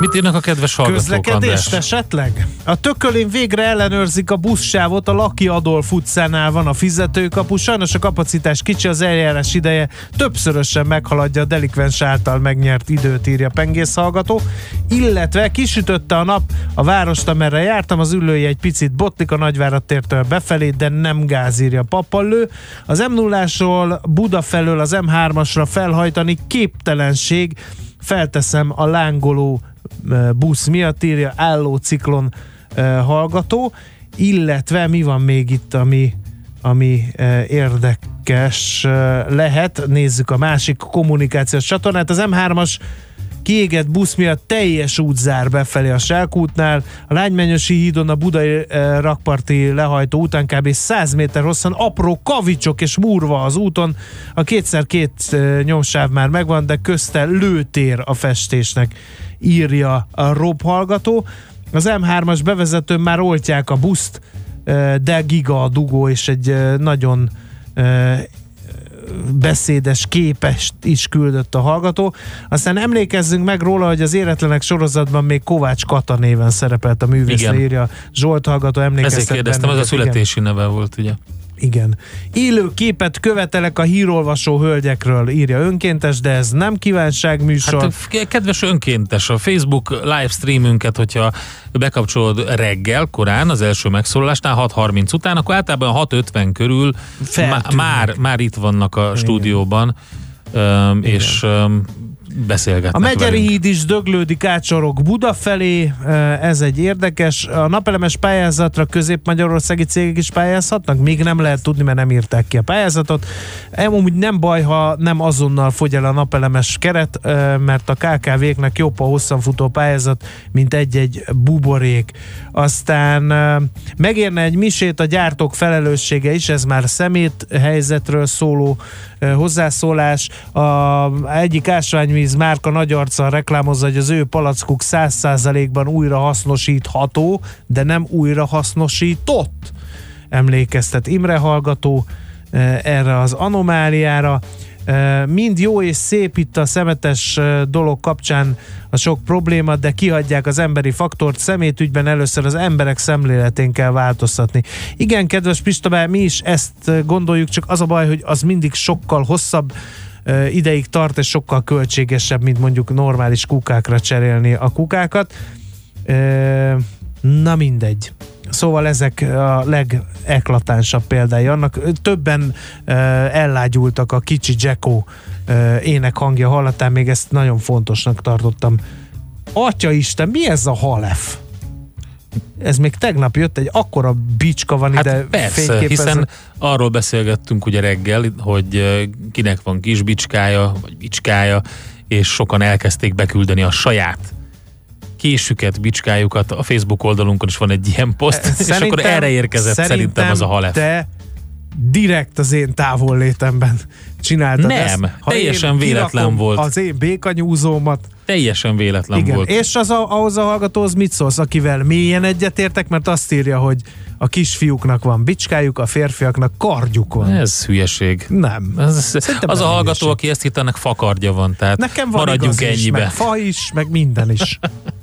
Mit írnak a kedves hallgatók, Közlekedést András? esetleg? A tökölén végre ellenőrzik a buszsávot, a Laki Adolf utcánál van a fizetőkapu, sajnos a kapacitás kicsi, az eljárás ideje többszörösen meghaladja a delikvens által megnyert időt, írja Pengész hallgató, illetve kisütötte a nap a várost, amerre jártam, az ülője egy picit botlik a Nagyvárat tértől befelé, de nem gáz, írja Papallő. Az m 0 Buda felől az M3-asra felhajtani képtelenség, felteszem a lángoló busz miatt, írja álló ciklon hallgató, illetve mi van még itt, ami, ami érdekes lehet, nézzük a másik kommunikációs csatornát, az M3-as kiégett busz miatt teljes út zár befelé a Selkútnál, a Lánymenyosi hídon a budai eh, rakparti lehajtó után kb. 100 méter hosszan apró kavicsok és múrva az úton, a kétszer két eh, nyomsáv már megvan, de közte lőtér a festésnek, írja a Rob hallgató. Az M3-as bevezetőn már oltják a buszt, eh, de giga a dugó, és egy eh, nagyon eh, beszédes képest is küldött a hallgató. Aztán emlékezzünk meg róla, hogy az Éretlenek sorozatban még Kovács Kata néven szerepelt a művész, Igen. írja Zsolt hallgató, emlékeztet Ezért kérdeztem, az a bennünket, igen. születési neve volt, ugye? Igen. Élő képet követelek a hírolvasó hölgyekről, írja önkéntes, de ez nem kívánságműsor. Hát kedves önkéntes, a Facebook livestreamünket, hogyha bekapcsolod reggel, korán, az első megszólalásnál 6.30 után, akkor általában 6.50 körül má, már, már itt vannak a stúdióban, öm, és öm, beszélgetnek A Megyeri velünk. híd is döglődik átsorog Buda felé, ez egy érdekes. A napelemes pályázatra közép-magyarországi cégek is pályázhatnak? Még nem lehet tudni, mert nem írták ki a pályázatot. Amúgy nem baj, ha nem azonnal fogy el a napelemes keret, mert a KKV-knek jobb a hosszanfutó pályázat, mint egy-egy buborék. Aztán megérne egy misét a gyártók felelőssége is, ez már szemét helyzetről szóló hozzászólás. A egyik ásványvíz márka nagy arccal reklámozza, hogy az ő palackuk 100%-ban újra hasznosítható, de nem újra hasznosított. Emlékeztet Imre hallgató erre az anomáliára. Mind jó és szép itt a szemetes dolog kapcsán a sok probléma, de kihagyják az emberi faktort. Szemétügyben először az emberek szemléletén kell változtatni. Igen, kedves Pista, mi is ezt gondoljuk, csak az a baj, hogy az mindig sokkal hosszabb ideig tart, és sokkal költségesebb, mint mondjuk normális kukákra cserélni a kukákat. Na mindegy. Szóval ezek a legeklatánsabb példái annak. Többen uh, ellágyultak a kicsi Jacko uh, ének hangja hallatán, még ezt nagyon fontosnak tartottam. Atya Isten, mi ez a halef? Ez még tegnap jött, egy akkora bicska van Hát ide persze, hiszen arról beszélgettünk ugye reggel, hogy kinek van kis bicskája, vagy bicskája, és sokan elkezdték beküldeni a saját késüket, bicskájukat. A Facebook oldalunkon is van egy ilyen poszt, és akkor erre érkezett szerintem, szerintem az a halef. te direkt az én távol létemben csináltad Nem, ezt. teljesen én véletlen volt. Az én békanyúzómat. Teljesen véletlen Igen. volt. És az a, ahhoz a hallgatóhoz mit szólsz, akivel mélyen egyetértek, mert azt írja, hogy a kisfiúknak van bicskájuk, a férfiaknak kardjuk van. Ez hülyeség. Nem. Ez, Szerintem az a nem hallgató, hülyeség. aki ezt hitt, ennek fakardja van, tehát Nekem van maradjunk igaz is, ennyibe. meg fa is, meg minden is.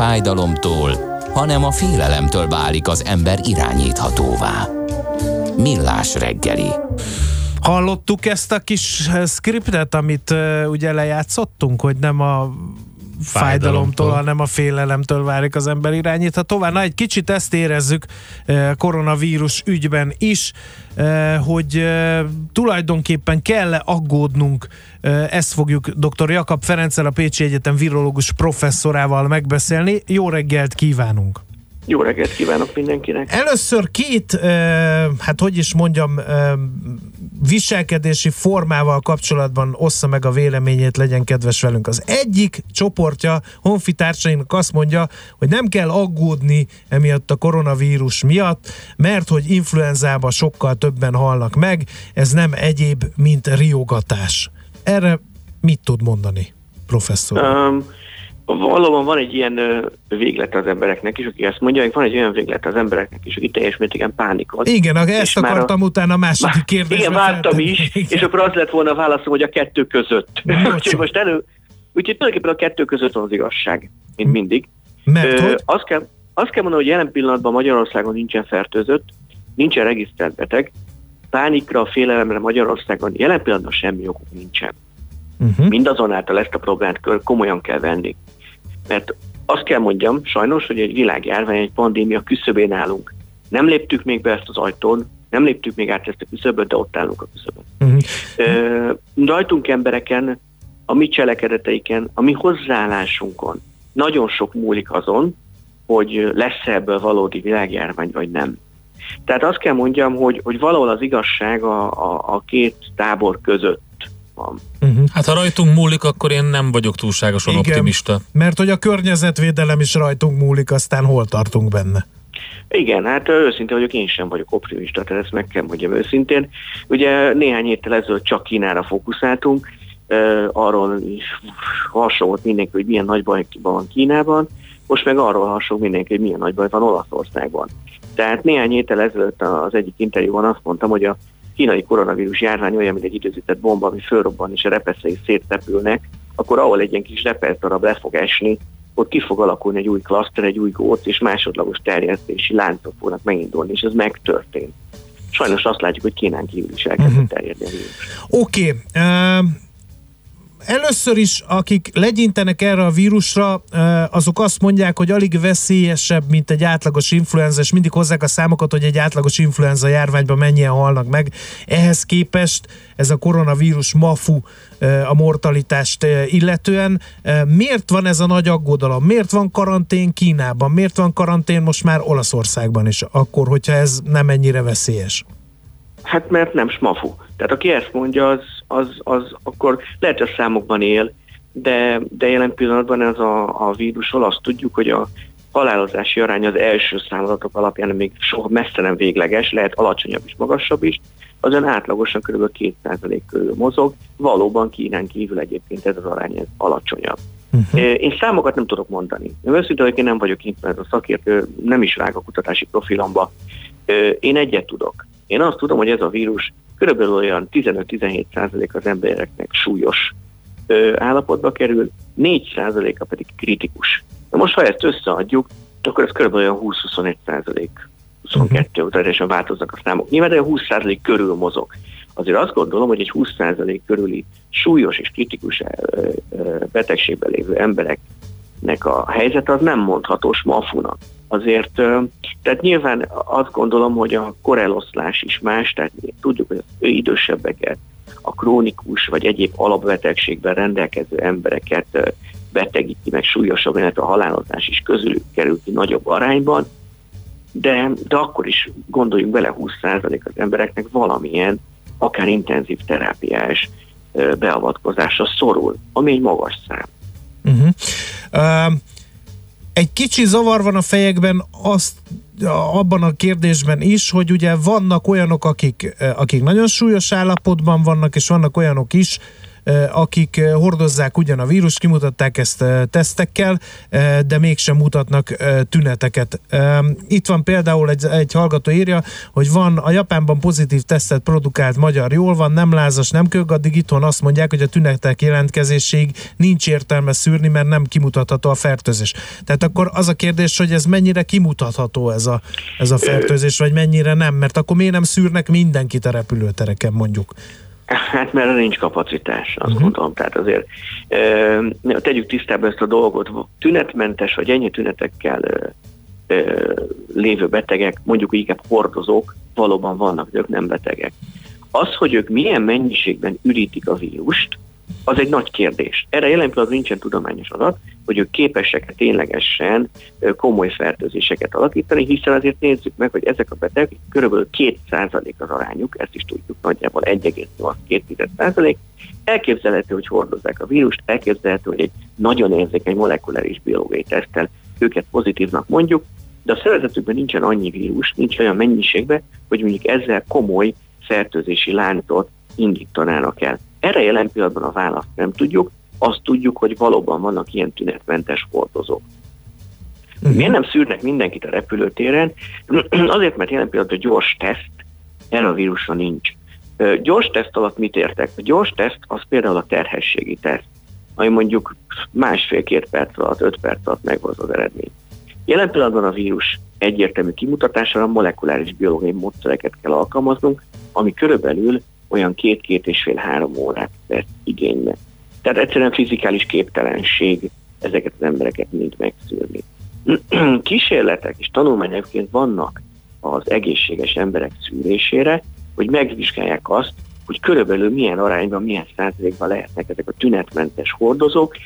fájdalomtól, hanem a félelemtől válik az ember irányíthatóvá. Millás reggeli. Hallottuk ezt a kis eh, skriptet, amit uh, ugye lejátszottunk, hogy nem a fájdalomtól, hanem a félelemtől válik az ember irányítha tovább. Na, egy kicsit ezt érezzük eh, koronavírus ügyben is, eh, hogy eh, tulajdonképpen kell aggódnunk, ezt fogjuk dr. Jakab Ferenccel, a Pécsi Egyetem virológus professzorával megbeszélni. Jó reggelt kívánunk! Jó reggelt kívánok mindenkinek! Először két, hát hogy is mondjam, viselkedési formával kapcsolatban ossza meg a véleményét, legyen kedves velünk. Az egyik csoportja honfitársainak azt mondja, hogy nem kell aggódni emiatt a koronavírus miatt, mert hogy influenzába sokkal többen halnak meg, ez nem egyéb, mint riogatás. Erre mit tud mondani, professzor? Um, valóban van egy ilyen véglet az embereknek is, aki ezt mondja, hogy van egy olyan véglet az embereknek is, aki teljes mértékben pánikol. Igen, ezt akartam utána a második kérdésre. Igen, vártam feltenni. is, és akkor az lett volna a válaszom, hogy a kettő között. Úgyhogy most elő, úgyhogy tulajdonképpen a kettő között van az igazság, mint mindig. Mert Ö, hogy? azt, kell, azt kell mondani, hogy jelen pillanatban Magyarországon nincsen fertőzött, nincsen regisztrált beteg, pánikra, félelemre Magyarországon jelen pillanatban semmi okunk nincsen. Uh-huh. Mindazonáltal ezt a problémát komolyan kell venni. Mert azt kell mondjam, sajnos, hogy egy világjárvány, egy pandémia küszöbén állunk. Nem léptük még be ezt az ajtón, nem léptük még át ezt a küszöböt, de ott állunk a küszöbön. Uh-huh. Rajtunk embereken, a mi cselekedeteiken, a mi hozzáállásunkon nagyon sok múlik azon, hogy lesz ebből valódi világjárvány, vagy nem. Tehát azt kell mondjam, hogy, hogy valahol az igazság a, a, a két tábor között van. Uh-huh. Hát ha rajtunk múlik, akkor én nem vagyok túlságosan Igen. optimista. Mert hogy a környezetvédelem is rajtunk múlik, aztán hol tartunk benne. Igen, hát ö, őszinte vagyok, én sem vagyok optimista, tehát ezt meg kell mondjam őszintén. Ugye néhány héttel ezelőtt csak Kínára fókuszáltunk, arról is hasonlott mindenki, hogy milyen nagy baj van Kínában, most meg arról hasonlott mindenki, hogy milyen nagy baj van Olaszországban. Tehát néhány héttel ezelőtt az egyik interjúban azt mondtam, hogy a kínai koronavírus járvány olyan, mint egy időzített bomba, ami fölrobban és a repeszei szétrepülnek, akkor ahol egy ilyen kis repeszdarab le fog esni, ott ki fog alakulni egy új klaszter, egy új góc, és másodlagos terjesztési láncok fognak megindulni, és ez megtörtént. Sajnos azt látjuk, hogy Kínán kívül is elkezdett Mhm. terjedni a vírus. Oké. Okay. Először is, akik legyintenek erre a vírusra, azok azt mondják, hogy alig veszélyesebb, mint egy átlagos influenza, és mindig hozzák a számokat, hogy egy átlagos influenza járványban mennyien halnak meg. Ehhez képest ez a koronavírus mafu a mortalitást illetően. Miért van ez a nagy aggodalom? Miért van karantén Kínában? Miért van karantén most már Olaszországban is, akkor, hogyha ez nem ennyire veszélyes? Hát mert nem smafu. Tehát aki ezt mondja, az, az, az akkor lehet, hogy a számokban él, de, de jelen pillanatban ez a, a vírusról azt tudjuk, hogy a halálozási arány az első számadatok alapján még soha messze nem végleges, lehet alacsonyabb is, magasabb is, azon átlagosan kb. 2% körül mozog, valóban Kínán kívül egyébként ez az arány ez alacsonyabb. Uh-huh. Én számokat nem tudok mondani. Én őszintén, hogy én nem vagyok influenza szakértő, nem is vág a kutatási profilomba. Én egyet tudok. Én azt tudom, hogy ez a vírus körülbelül olyan 15-17% az embereknek súlyos ö, állapotba kerül, 4%-a pedig kritikus. Na most, ha ezt összeadjuk, akkor ez körülbelül olyan 20-21%, 22, uh-huh. teljesen változnak a számok. Nyilván olyan 20% körül mozog. Azért azt gondolom, hogy egy 20% körüli súlyos és kritikus betegségben lévő embereknek a helyzet az nem mondható mafunak. Azért, tehát nyilván azt gondolom, hogy a koreloszlás is más, tehát tudjuk, hogy az idősebbeket, a krónikus vagy egyéb alapbetegségben rendelkező embereket betegíti meg súlyosabban, illetve a halálozás is közülük kerül ki nagyobb arányban, de, de akkor is gondoljunk bele 20% az embereknek valamilyen, akár intenzív terápiás beavatkozásra szorul, ami egy magas szám. Uh-huh. Uh, egy kicsi zavar van a fejekben azt, abban a kérdésben is, hogy ugye vannak olyanok, akik, akik nagyon súlyos állapotban vannak, és vannak olyanok is, akik hordozzák ugyan a vírus, kimutatták ezt tesztekkel, de mégsem mutatnak tüneteket. Itt van például egy, egy hallgató írja, hogy van a Japánban pozitív tesztet produkált magyar jól van, nem lázas, nem kög, addig itthon azt mondják, hogy a tünetek jelentkezésig nincs értelme szűrni, mert nem kimutatható a fertőzés. Tehát akkor az a kérdés, hogy ez mennyire kimutatható ez a, ez a fertőzés, vagy mennyire nem, mert akkor miért nem szűrnek mindenkit a repülőtereken mondjuk? Hát mert nincs kapacitás, azt uh-huh. gondolom. Tehát azért e, tegyük tisztába ezt a dolgot. Tünetmentes vagy ennyi tünetekkel e, e, lévő betegek, mondjuk inkább hordozók, valóban vannak, de ők nem betegek. Az, hogy ők milyen mennyiségben ürítik a vírust, az egy nagy kérdés. Erre jelen pillanatban nincsen tudományos adat, hogy ők képesek ténylegesen komoly fertőzéseket alakítani, hiszen azért nézzük meg, hogy ezek a betegek körülbelül 2% az arányuk, ezt is tudjuk nagyjából 1,8-2%. Elképzelhető, hogy hordozzák a vírust, elképzelhető, hogy egy nagyon érzékeny molekuláris biológiai teszttel őket pozitívnak mondjuk, de a szervezetükben nincsen annyi vírus, nincs olyan mennyiségben, hogy mondjuk ezzel komoly fertőzési láncot indítanának el. Erre jelen pillanatban a választ nem tudjuk, azt tudjuk, hogy valóban vannak ilyen tünetmentes hordozók. Uh-huh. Miért nem szűrnek mindenkit a repülőtéren? Azért, mert jelen pillanatban gyors teszt erre a vírusra nincs. Gyors teszt alatt mit értek? A gyors teszt az például a terhességi teszt, ami mondjuk másfél-két perc alatt, öt perc alatt meghoz az eredmény. Jelen pillanatban a vírus egyértelmű kimutatására molekuláris biológiai módszereket kell alkalmaznunk, ami körülbelül olyan két-két és fél-három órát vesz igénybe. Tehát egyszerűen fizikális képtelenség ezeket az embereket mind megszűrni. Kísérletek és tanulmányokként vannak az egészséges emberek szűrésére, hogy megvizsgálják azt, hogy körülbelül milyen arányban, milyen százalékban lehetnek ezek a tünetmentes hordozók.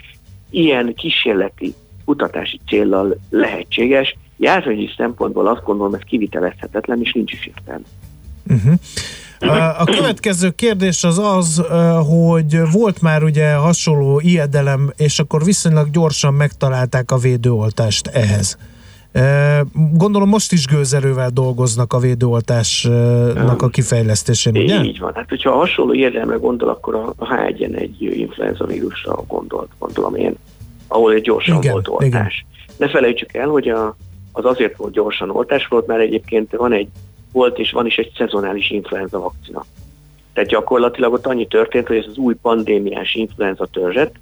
Ilyen kísérleti kutatási céllal lehetséges. Járványi szempontból azt gondolom, ez kivitelezhetetlen, és nincs is értelme. Uh-huh. A következő kérdés az az, hogy volt már ugye hasonló ijedelem, és akkor viszonylag gyorsan megtalálták a védőoltást ehhez. Gondolom most is gőzerővel dolgoznak a védőoltásnak a kifejlesztésén, ugye? Így van. Hát, hogyha hasonló ijedelemre gondol, akkor a H1N1 influenza vírusra gondolt, gondolom én, ahol egy gyorsan igen, volt oltás. Igen. Ne felejtsük el, hogy a, az azért volt gyorsan oltás volt, mert egyébként van egy volt és van is egy szezonális influenza vakcina. Tehát gyakorlatilag ott annyi történt, hogy ez az új pandémiás influenza törzset,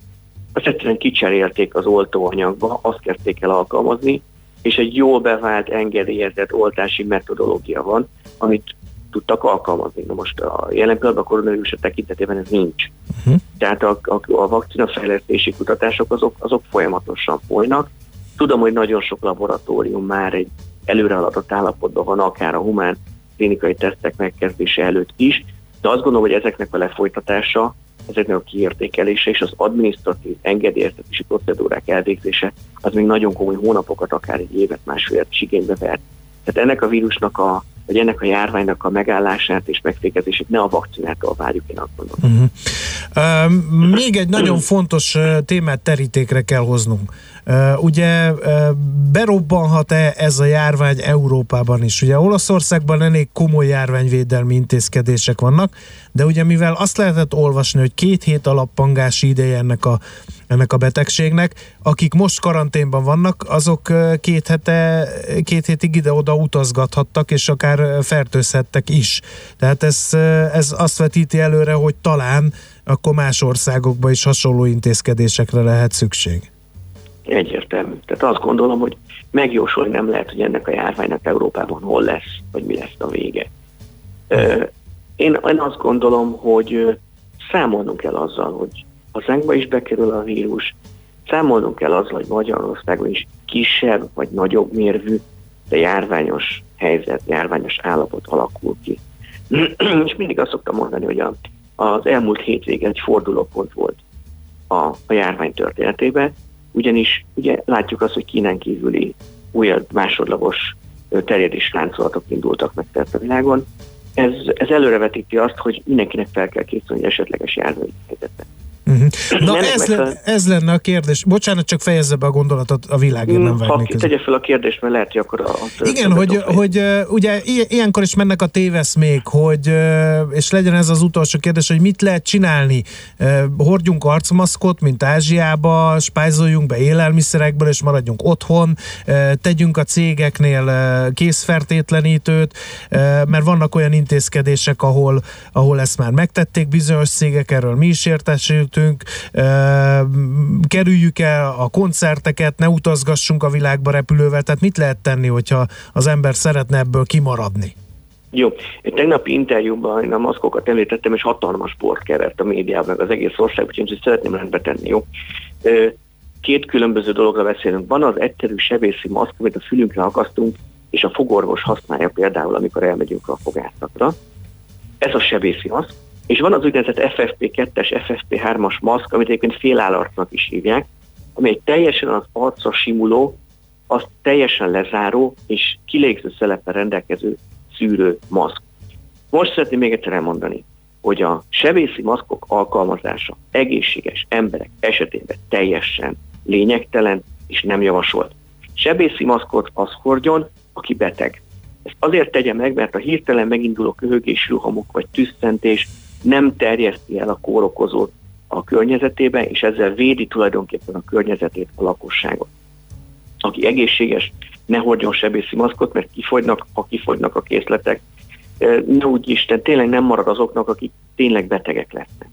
azt egyszerűen kicserélték az oltóanyagba, azt kezdték el alkalmazni, és egy jól bevált, engedélyezett oltási metodológia van, amit tudtak alkalmazni. Na most a jelen pillanatban a koronavírus tekintetében ez nincs. Uh-huh. Tehát a, a, a vakcinafejlesztési kutatások azok, azok folyamatosan folynak. Tudom, hogy nagyon sok laboratórium már egy előrehaladott állapotban van, akár a humán klinikai tesztek megkezdése előtt is, de azt gondolom, hogy ezeknek a lefolytatása, ezeknek a kiértékelése és az adminisztratív engedélyeztetési procedúrák elvégzése az még nagyon komoly hónapokat, akár egy évet, másfél is igénybe vett. Tehát ennek a vírusnak a vagy ennek a járványnak a megállását és megfékezését ne a vakcinától várjuk, én azt gondolom. Uh-huh. Uh, még egy nagyon fontos témát terítékre kell hoznunk. Ugye berobbanhat-e ez a járvány Európában is? Ugye Olaszországban elég komoly járványvédelmi intézkedések vannak, de ugye mivel azt lehetett olvasni, hogy két hét alappangási ideje ennek a, ennek a betegségnek, akik most karanténban vannak, azok két, hete, két hétig ide-oda utazgathattak, és akár fertőzhettek is. Tehát ez, ez azt vetíti előre, hogy talán akkor más országokban is hasonló intézkedésekre lehet szükség. Egyértelmű. Tehát azt gondolom, hogy megjósolni nem lehet, hogy ennek a járványnak Európában hol lesz, vagy mi lesz a vége. Én, én azt gondolom, hogy számolnunk kell azzal, hogy hazánkba is bekerül a vírus, számolnunk kell azzal, hogy Magyarországon is kisebb vagy nagyobb mérvű, de járványos helyzet, járványos állapot alakul ki. És mindig azt szoktam mondani, hogy a, az elmúlt hétvég egy fordulópont volt a, a járvány történetében, ugyanis ugye látjuk azt, hogy Kínán kívüli újabb másodlagos terjedés láncolatok indultak meg a világon. Ez, ez előrevetíti azt, hogy mindenkinek fel kell készülni esetleges járványi helyzetre. Uh-huh. Na Ennek ez, megfelel- lenne, ez lenne a kérdés. Bocsánat, csak fejezze be a gondolatot a világért, nem Mm, Ha vágnék ki közé. tegye fel a kérdést, mert lehet, hogy akkor a... a Igen, hogy, hogy ugye ilyenkor is mennek a téveszmék, hogy, és legyen ez az utolsó kérdés, hogy mit lehet csinálni? Hordjunk arcmaszkot, mint Ázsiába, spájzoljunk be élelmiszerekből, és maradjunk otthon, tegyünk a cégeknél készfertétlenítőt, mert vannak olyan intézkedések, ahol, ahol ezt már megtették bizonyos cégek, erről mi is értesültünk, Ö, kerüljük el a koncerteket, ne utazgassunk a világba repülővel, tehát mit lehet tenni, hogyha az ember szeretne ebből kimaradni? Jó, egy tegnapi interjúban én a maszkokat említettem, és hatalmas sport kevert a médiában, az egész ország, úgyhogy szeretném rendbe tenni, jó? Két különböző dologra beszélünk. Van az egyszerű sebészi maszk, amit a fülünkre akasztunk, és a fogorvos használja például, amikor elmegyünk a fogászatra. Ez a sebészi maszk. És van az úgynevezett FFP2-es, FFP3-as maszk, amit egyébként félállarcnak is hívják, ami egy teljesen az arcra simuló, azt teljesen lezáró és kilégző szeleppel rendelkező szűrő maszk. Most szeretném még egyszer elmondani, hogy a sebészi maszkok alkalmazása egészséges emberek esetében teljesen lényegtelen és nem javasolt. Sebészi maszkot az hordjon, aki beteg. Ezt azért tegye meg, mert a hirtelen meginduló köhögés, ruhamok vagy tüsszentés nem terjeszti el a kórokozót a környezetébe, és ezzel védi tulajdonképpen a környezetét, a lakosságot. Aki egészséges, ne hordjon sebészi maszkot, mert kifogynak, ha kifogynak a készletek, ne úgy Isten, tényleg nem marad azoknak, akik tényleg betegek lesznek.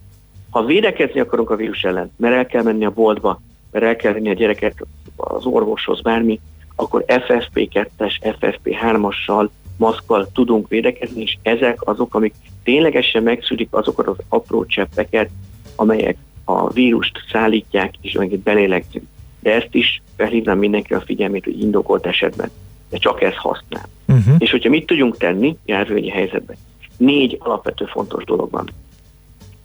Ha védekezni akarunk a vírus ellen, mert el kell menni a boltba, mert el kell venni a gyereket az orvoshoz, bármi, akkor FFP2-es, FFP3-assal, maszkkal tudunk védekezni, és ezek azok, amik ténylegesen megszűrik azokat az apró cseppeket, amelyek a vírust szállítják, és amiket belélegzünk. De ezt is felhívnám mindenki a figyelmét, hogy indokolt esetben, de csak ez használ. Uh-huh. És hogyha mit tudjunk tenni járványi helyzetben? Négy alapvető fontos dolog van.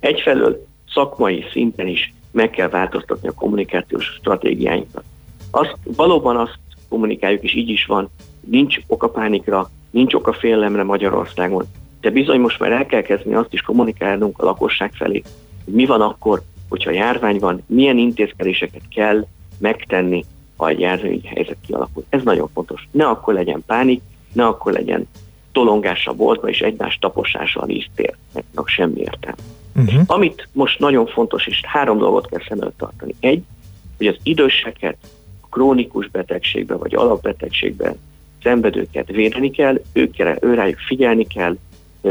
Egyfelől szakmai szinten is meg kell változtatni a kommunikációs stratégiáinkat. Azt, valóban azt kommunikáljuk, és így is van, nincs oka pánikra, nincs oka félelemre Magyarországon, de bizony most már el kell kezdeni azt is kommunikálnunk a lakosság felé, hogy mi van akkor, hogyha járvány van, milyen intézkedéseket kell megtenni, ha egy járványi helyzet kialakul. Ez nagyon fontos. Ne akkor legyen pánik, ne akkor legyen tolongás a boltba és egymás taposása a lisztér, mert annak semmi értelme. Uh-huh. Amit most nagyon fontos, és három dolgot kell szem előtt tartani. Egy, hogy az időseket a krónikus betegségben vagy alapbetegségben szenvedőket védeni kell, őkre, őrájuk figyelni kell,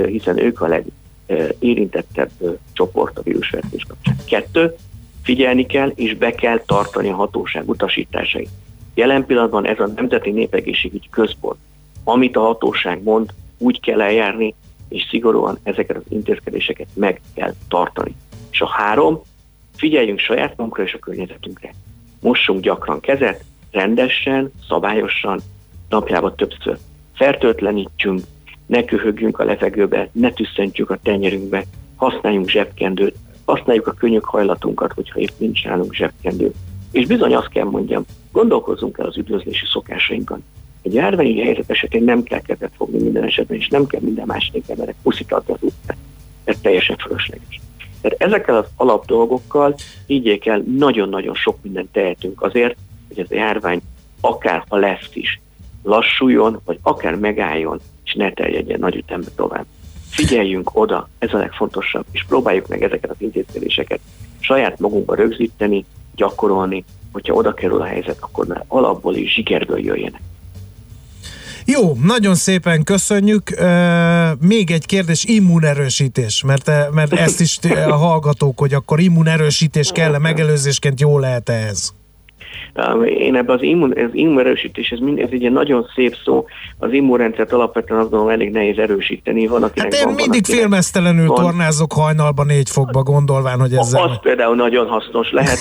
hiszen ők a legérintettebb csoport a vírusfertőzés kapcsán. Kettő, figyelni kell és be kell tartani a hatóság utasításait. Jelen pillanatban ez a Nemzeti Népegészségügyi Központ, amit a hatóság mond, úgy kell eljárni, és szigorúan ezeket az intézkedéseket meg kell tartani. És a három, figyeljünk saját magunkra és a környezetünkre. Mossunk gyakran kezet, rendesen, szabályosan, napjában többször. Fertőtlenítsünk, ne köhögjünk a levegőbe, ne tüsszentjük a tenyerünkbe, használjunk zsebkendőt, használjuk a könyökhajlatunkat, hogyha épp nincs nálunk zsebkendő. És bizony azt kell mondjam, gondolkozzunk el az üdvözlési szokásainkon. Egy járványi helyzet esetén nem kell kezet fogni minden esetben, és nem kell minden másik emberek puszítatni az utcán. Ez teljesen fölösleges. Tehát ezekkel az alap dolgokkal higgyék el, nagyon-nagyon sok mindent tehetünk azért, hogy ez a járvány akár ha lesz is, lassuljon, vagy akár megálljon, és ne terjedjen nagy ütembe tovább. Figyeljünk oda, ez a legfontosabb, és próbáljuk meg ezeket az intézkedéseket saját magunkba rögzíteni, gyakorolni, hogyha oda kerül a helyzet, akkor már alapból és zsigerből jöjjenek. Jó, nagyon szépen köszönjük. Még egy kérdés, immunerősítés, mert, mert ezt is a hallgatók, hogy akkor immunerősítés kell megelőzésként jó lehet ez? Én ebben az, immun, az immunerősítés, ez, mind, ez egy nagyon szép szó, az immunrendszert alapvetően azt gondolom elég nehéz erősíteni. Van, akinek hát én van, mindig van, félmeztelenül van. tornázok hajnalban négy fokba, gondolván, hogy ezzel... Az például nagyon hasznos lehet.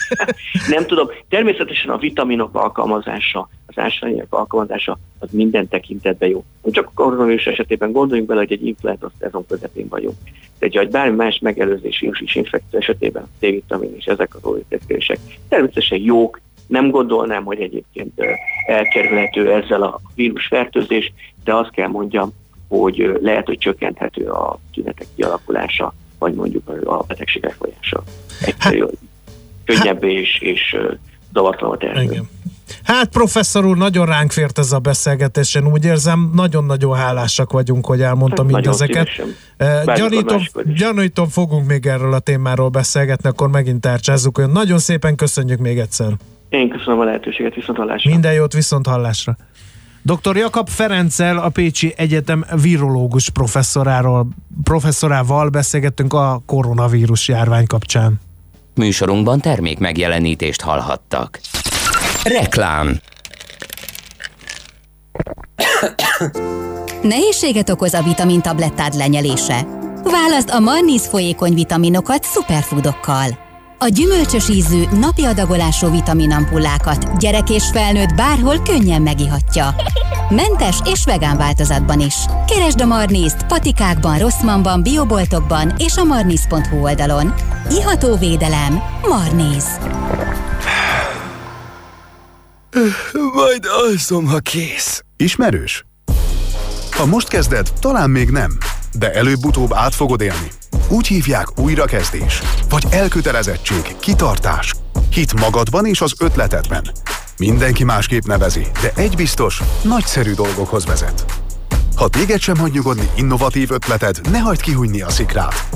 Nem tudom, természetesen a vitaminok alkalmazása, az ásványok alkalmazása, az minden tekintetben jó. Csak a koronavírus esetében gondoljunk bele, hogy egy influenza szezon közepén vagyunk. De egy bármi más megelőzési és infekció esetében a D-vitamin és ezek az óvintézkedések természetesen jók, nem gondolnám, hogy egyébként elkerülhető ezzel a vírusfertőzés, de azt kell mondjam, hogy lehet, hogy csökkenthető a tünetek kialakulása vagy mondjuk a betegségek folyása. Egyszerű, könnyebb és, és ö, zavartalanabb. Hát professzor úr, nagyon ránk fért ez a beszélgetés, én úgy érzem, nagyon-nagyon hálásak vagyunk, hogy elmondta Nagyon mindezeket. Gyanítom, gyanítom, fogunk még erről a témáról beszélgetni, akkor megint tárcsázzuk. Ön Nagyon szépen köszönjük még egyszer. Én köszönöm a lehetőséget, viszont hallásra. Minden jót, viszont hallásra. Dr. Jakab Ferenccel, a Pécsi Egyetem virológus professzoráról, professzorával beszélgettünk a koronavírus járvány kapcsán. Műsorunkban termék megjelenítést hallhattak. Reklám Nehézséget okoz a vitamintablettád lenyelése? Válaszd a Marniz folyékony vitaminokat szuperfoodokkal. A gyümölcsös ízű, napi adagolású vitaminampullákat gyerek és felnőtt bárhol könnyen megihatja. Mentes és vegán változatban is. Keresd a Marnízt patikákban, Rosszmanban, bioboltokban és a marniz.hu oldalon. Iható védelem. Marníz. Majd alszom, ha kész. Ismerős? Ha most kezded, talán még nem, de előbb-utóbb át fogod élni. Úgy hívják újrakezdés, vagy elkötelezettség, kitartás, hit magadban és az ötletedben. Mindenki másképp nevezi, de egy biztos, nagyszerű dolgokhoz vezet. Ha téged sem hagy nyugodni innovatív ötleted, ne hagyd kihújni a szikrát.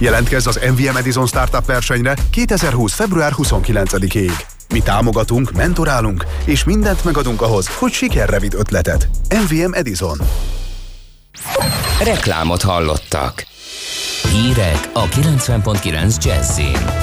Jelentkezz az MVM Edison Startup versenyre 2020. február 29-ig. Mi támogatunk, mentorálunk, és mindent megadunk ahhoz, hogy sikerre vidd ötleted. MVM Edison. Reklámot hallottak. Hírek a 90.9 Jazzin.